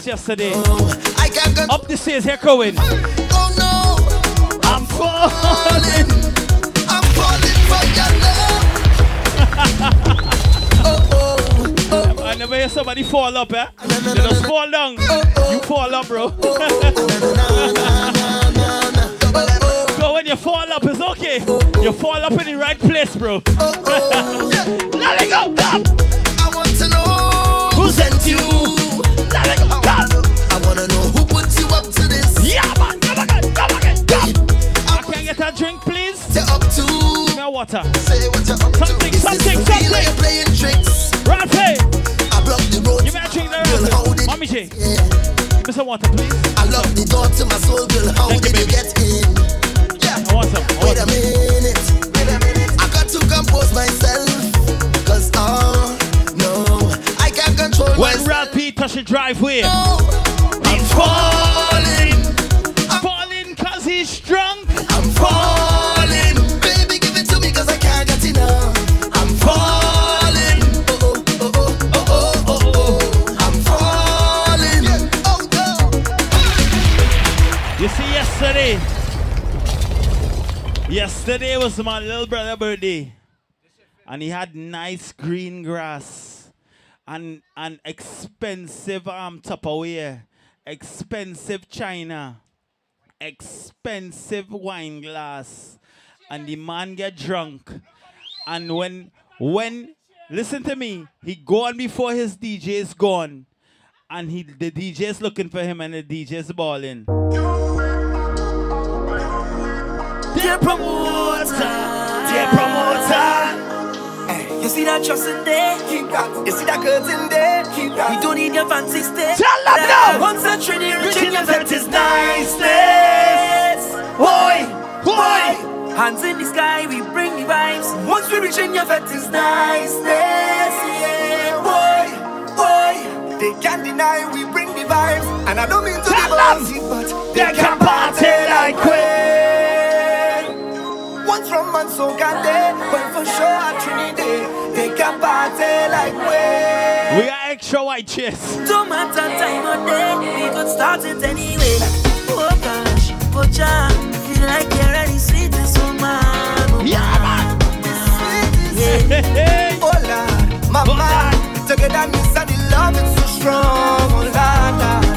stairs yesterday. Con- Up the stairs, here, Corinne. Oh no, I'm falling. I'm falling for your love. *laughs* oh oh oh. I never hear somebody fall up, eh? They just fall down. You fall up, bro. so when you fall up, it's okay. You fall up in the right place, bro. Water. Say what you're up to. Something, something, something. you're playing tricks? I blocked the road. give me a drink how Ralphie. Mommy J, yeah. some water, please. I the door to my soul, girl. How Thank you, did you baby. get in? Yeah. I want some. I want Wait a some. minute. Wait a minute. I got to compose myself. Cause oh no, I can't control When myself. Ralphie touch the driveway, No, I'm was my little brother' birthday, and he had nice green grass and an expensive um Tupperware, expensive china, expensive wine glass, and the man get drunk, and when when listen to me, he gone before his DJ is gone. And he the DJ is looking for him and the DJ is balling. Dear promoter, dear promoter. Hey, you see that trust in there? Keep that. You see that curtain there? Keep that. We don't need your fancy stay. Tell them now. Concentrating, rich in your is niceness. Boy, boy. Hands in the sky, we bring the vibes. Once we reach in your vet is niceness. Yeah, boy, boy. They can't deny we bring the vibes. And I don't mean to be Tell bossy, but They can party like Queen. From man so but for sure at Trinidad, they can party like. We are extra white. Don't matter time of day, we could start it anyway. Oh gosh, oh feel like you're ready, sweet so man. Oh Yeah, man. Yeah. Hey, Oh Lord, oh, mama, together me and the love is so strong. Oh Lord.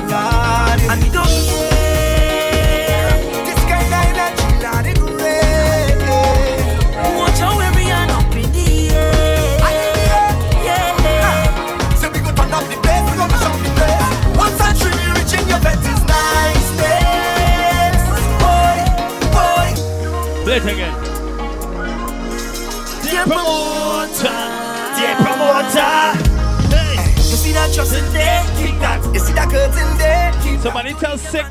In there. Keep that. You see that curtain there. Keep Somebody tell sick.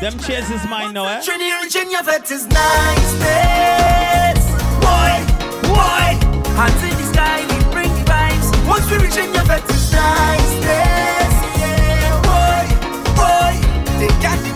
Them chairs is mine now, eh? Trinity Virginia vet is nice. Boy, boy. Hands in the sky, we bring the vibes. Once we reach in your vet is nice. Yeah, boy, boy. They got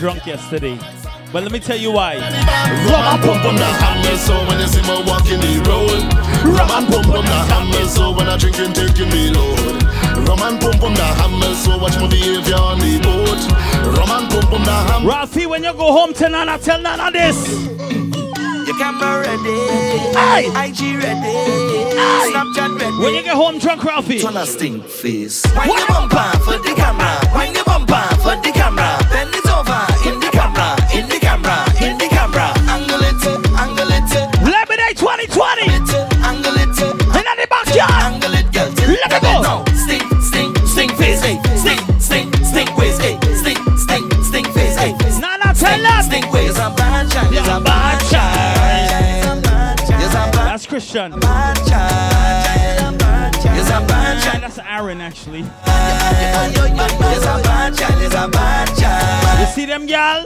drunk yesterday. But let me tell you why. Rum and so when you see me walking the road. Rum and so when I drink and me load. Rum and so watch my behavior on the boat. Rum and when you go home Nana, tell Nana this. Camera ready, Aye. IG ready, Aye. Snapchat ready. When you get home drunk, Ralphie. A stink face. Why you for the camera? Mansion. That's Aaron actually. You see them, y'all?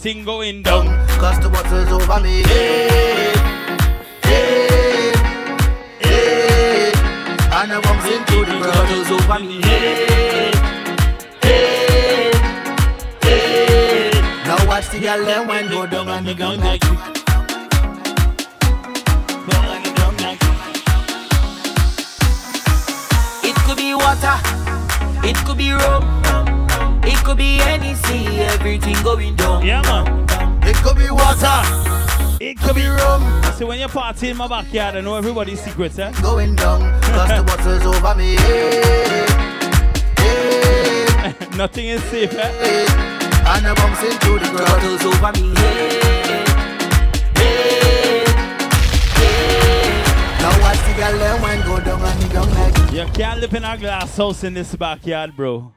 everything going down. Cause the water's over in my backyard. I know everybody's secrets, eh? Going down, cause the water's over me. Hey. *laughs* Nothing is safe, eh? eh and I bumps into the ground. Over me. Eh, eh, the. You can't live in a glass house in this backyard, bro.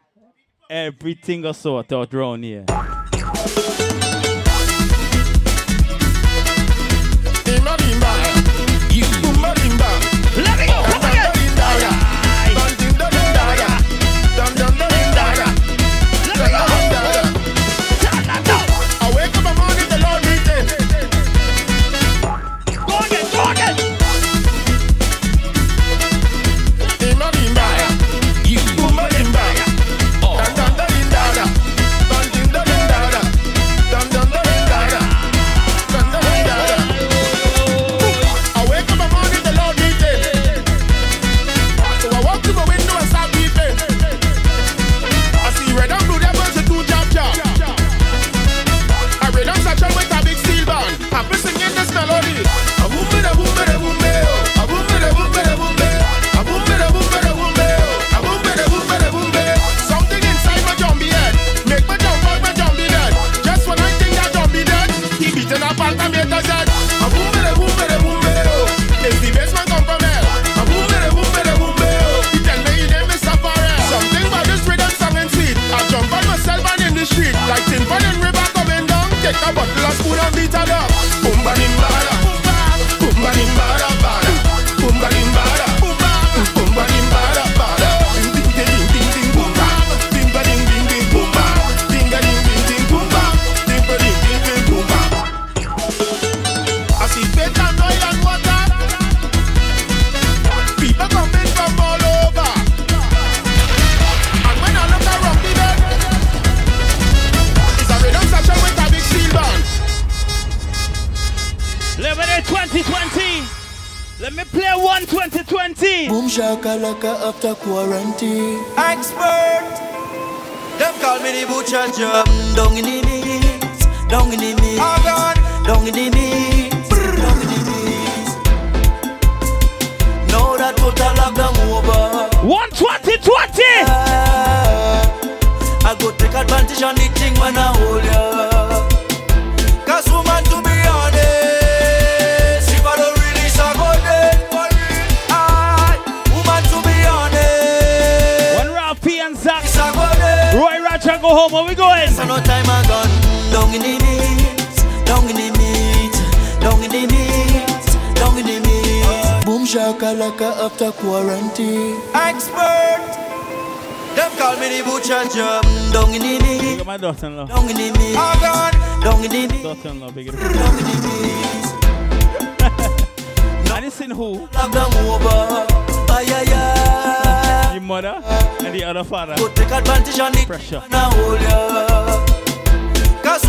Everything I sorted out round here. muchacha. city expert. Them call me the butcher job. Down in the knees. Look at my daughter-in-law. Down in the knees. Oh God. Down in the knees. Daughter-in-law, big Down in the knees. I listen who? Love them over. Ay, ay, ay. The mother and the other father. Go take advantage on the pressure. Now hold ya. Cause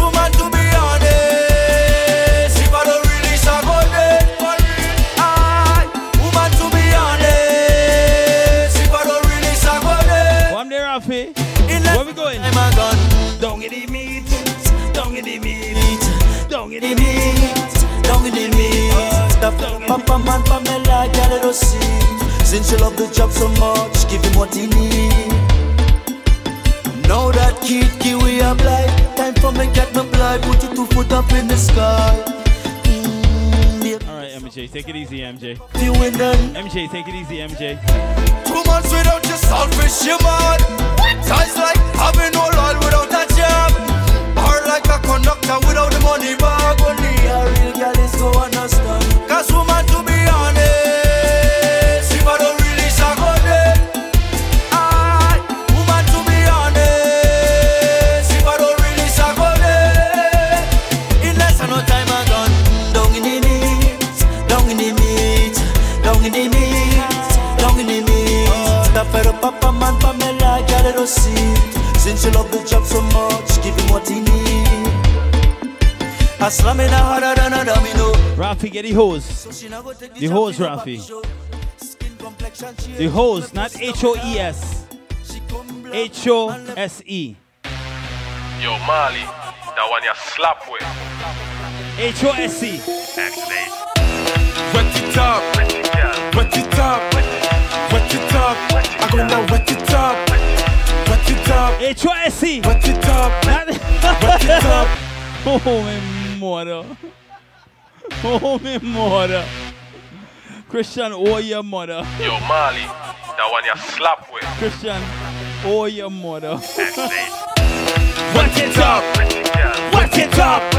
going. I'm a gun. Down in the meat. Down in the meat. Down in the meat. Don't the meat. Stuff pump Papa and Pamela got it see. Since you love the job so much, give him what he need. Now that kid, kiwi, I'm blind. Time for me get my blind. Put your two foot up in the sky. MJ. Take it easy, MJ. MJ, take it easy, MJ. Two months without your selfish, you mad. Ties like having no loyal without a job. Or like a conductor without the money bag. Only a real girl is go understand. Cause woman, to be honest, Pamela, girl, I don't see. Since you love the job so much, give him what he need. I slam it harder than a domino. Rafi, get the hose. The hose, Rafi. The hose, not H O E S. H O S E. Yo, Marley, that one you slap with. H O S E. Wet it up, wet it up, wet it up. I'm gonna wet it up, wet it up. H O S E. Wet it up, Not- wet. Oh, me mother. Oh, me mother. Christian, oh, your mother. Yo, Marley, that one you slap with. Christian, oh, your mother. Wet it up, wet it up,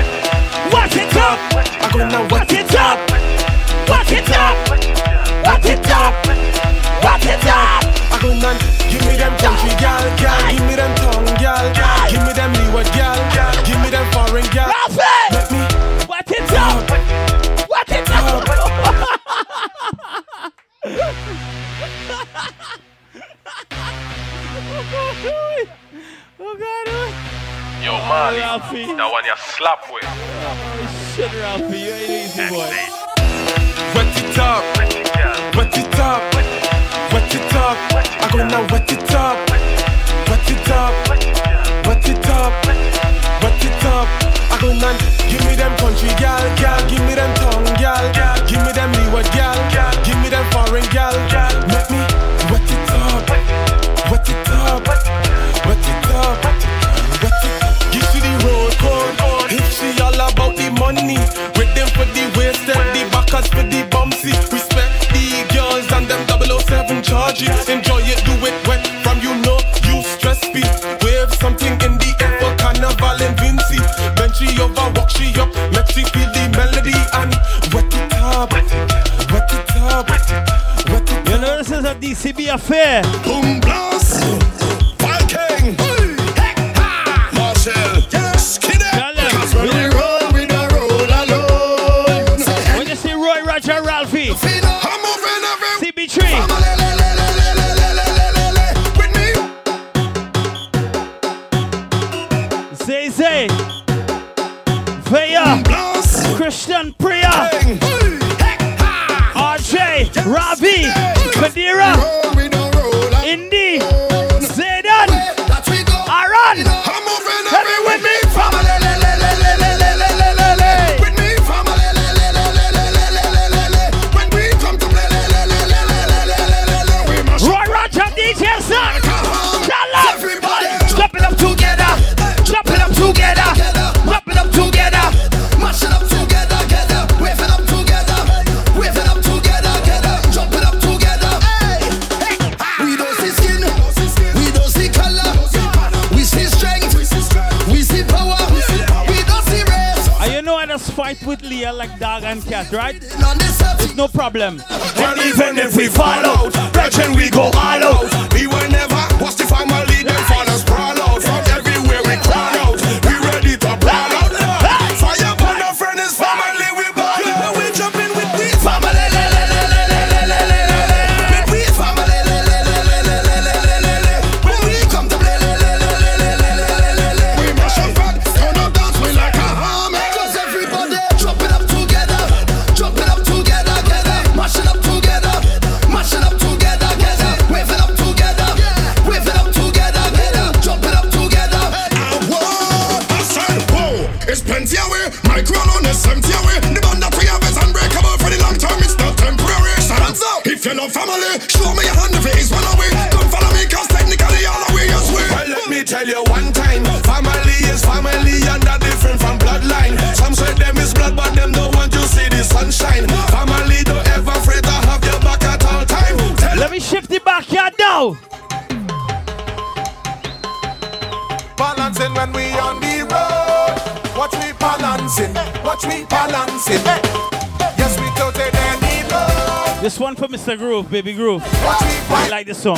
wet it up. I'm gonna wet it up, wet it up, wet it up, wet it up. I go man, give me them country gal, gal, give me them tongue gal, give me them leeward gal, give me them foreign gal. Let me what it up, what it up. oh God. Yo, Marley, Ralphie. that one you slap with. Oh shit, Ralphie, you ain't easy boy. wet it up, wet it up, wet it up. I go now wet it up, wet it up, wet it up, wet it up. I go man, give me them country gal, gal, give me them tongue gal, gal. give me them leeward gal, gal. give me them foreign gal. gal. Let me wet it up, wet it up, wet it up, wet it. Give she the road code, if she all about the money, with them for the wasted, the backers for the bumpsy. 007 charges. Enjoy it, do it wet from you know you stress me. Wave something in the air for carnival and Vincy. Then she over, walk she up, make she feel the melody and wet it up, wet it up, wet it up. You know this is a DCB affair. Boom blast, fight with Leah like dog and cat, right? It's no problem. And even if we fall out, brethren, we go all out. We will never watch the family, them fathers sprawl out. From everywhere we crawl Yes, we This one for Mr. Groove, baby Groove. I like this song.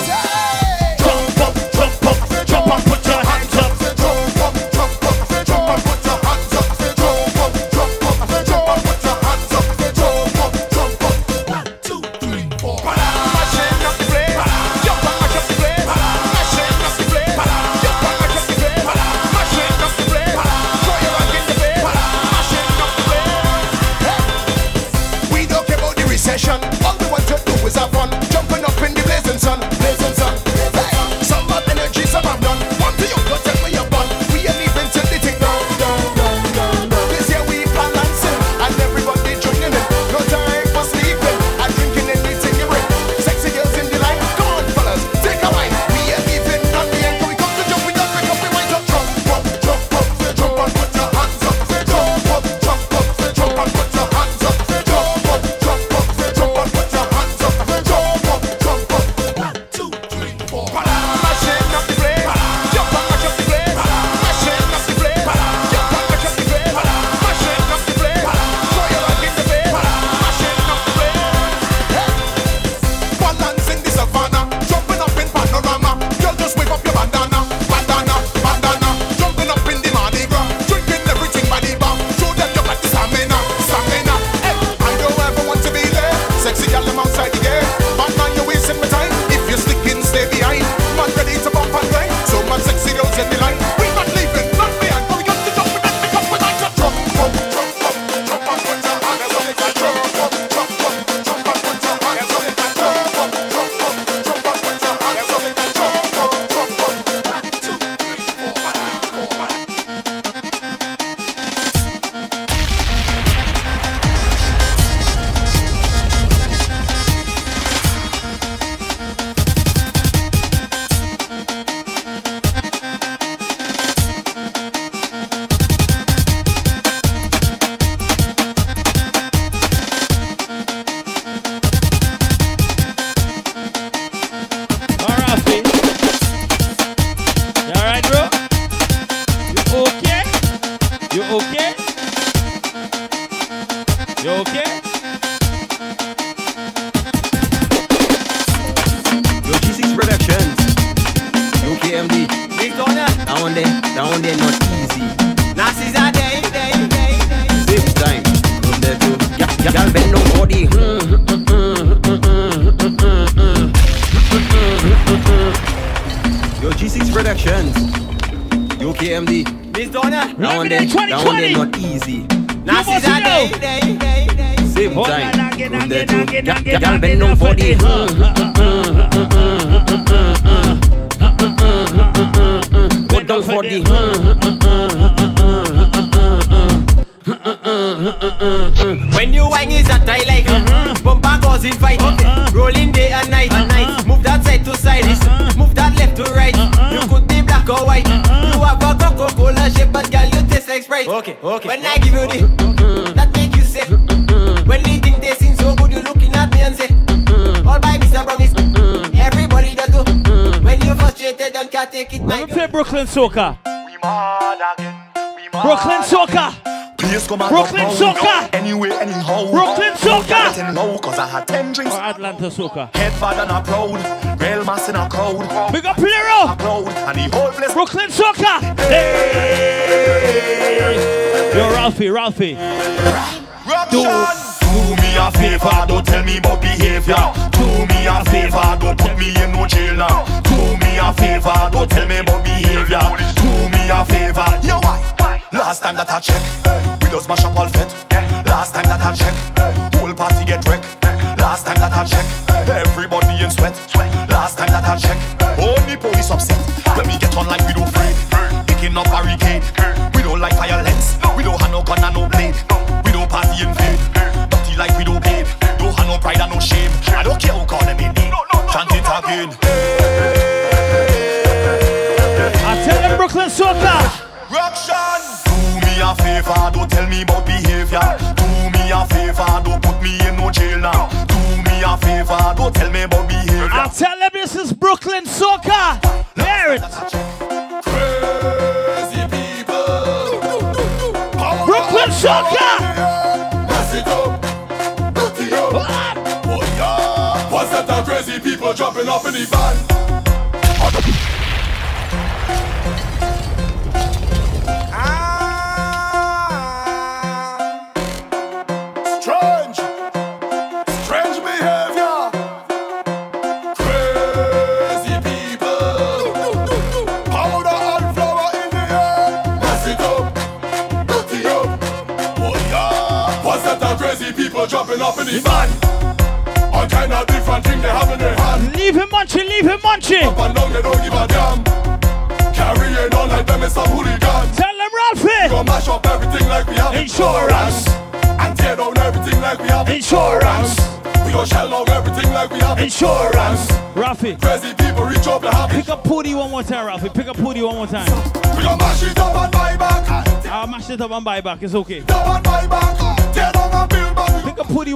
to soca. Head father not proud, Bell mass in a crowd. Big up Lero! Proud, and the whole place. Brooklyn soca! Hey! Yo, Ralphie, Ralphie. Dude. Do me a favor, don't tell me about behavior. Do me a favor, don't put me in no jail now. Do me a favor, don't tell me about behavior. Do me a favor, yo why? Last time that I checked, we just mash up all Company band. it up and buy back. It's okay. Down buy back.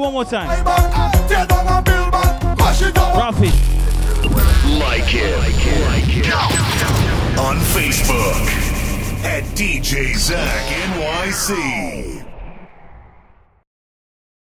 One more time. Buy Mash it up. Like it. Like it. Like it. On Facebook at DJ Zach NYC.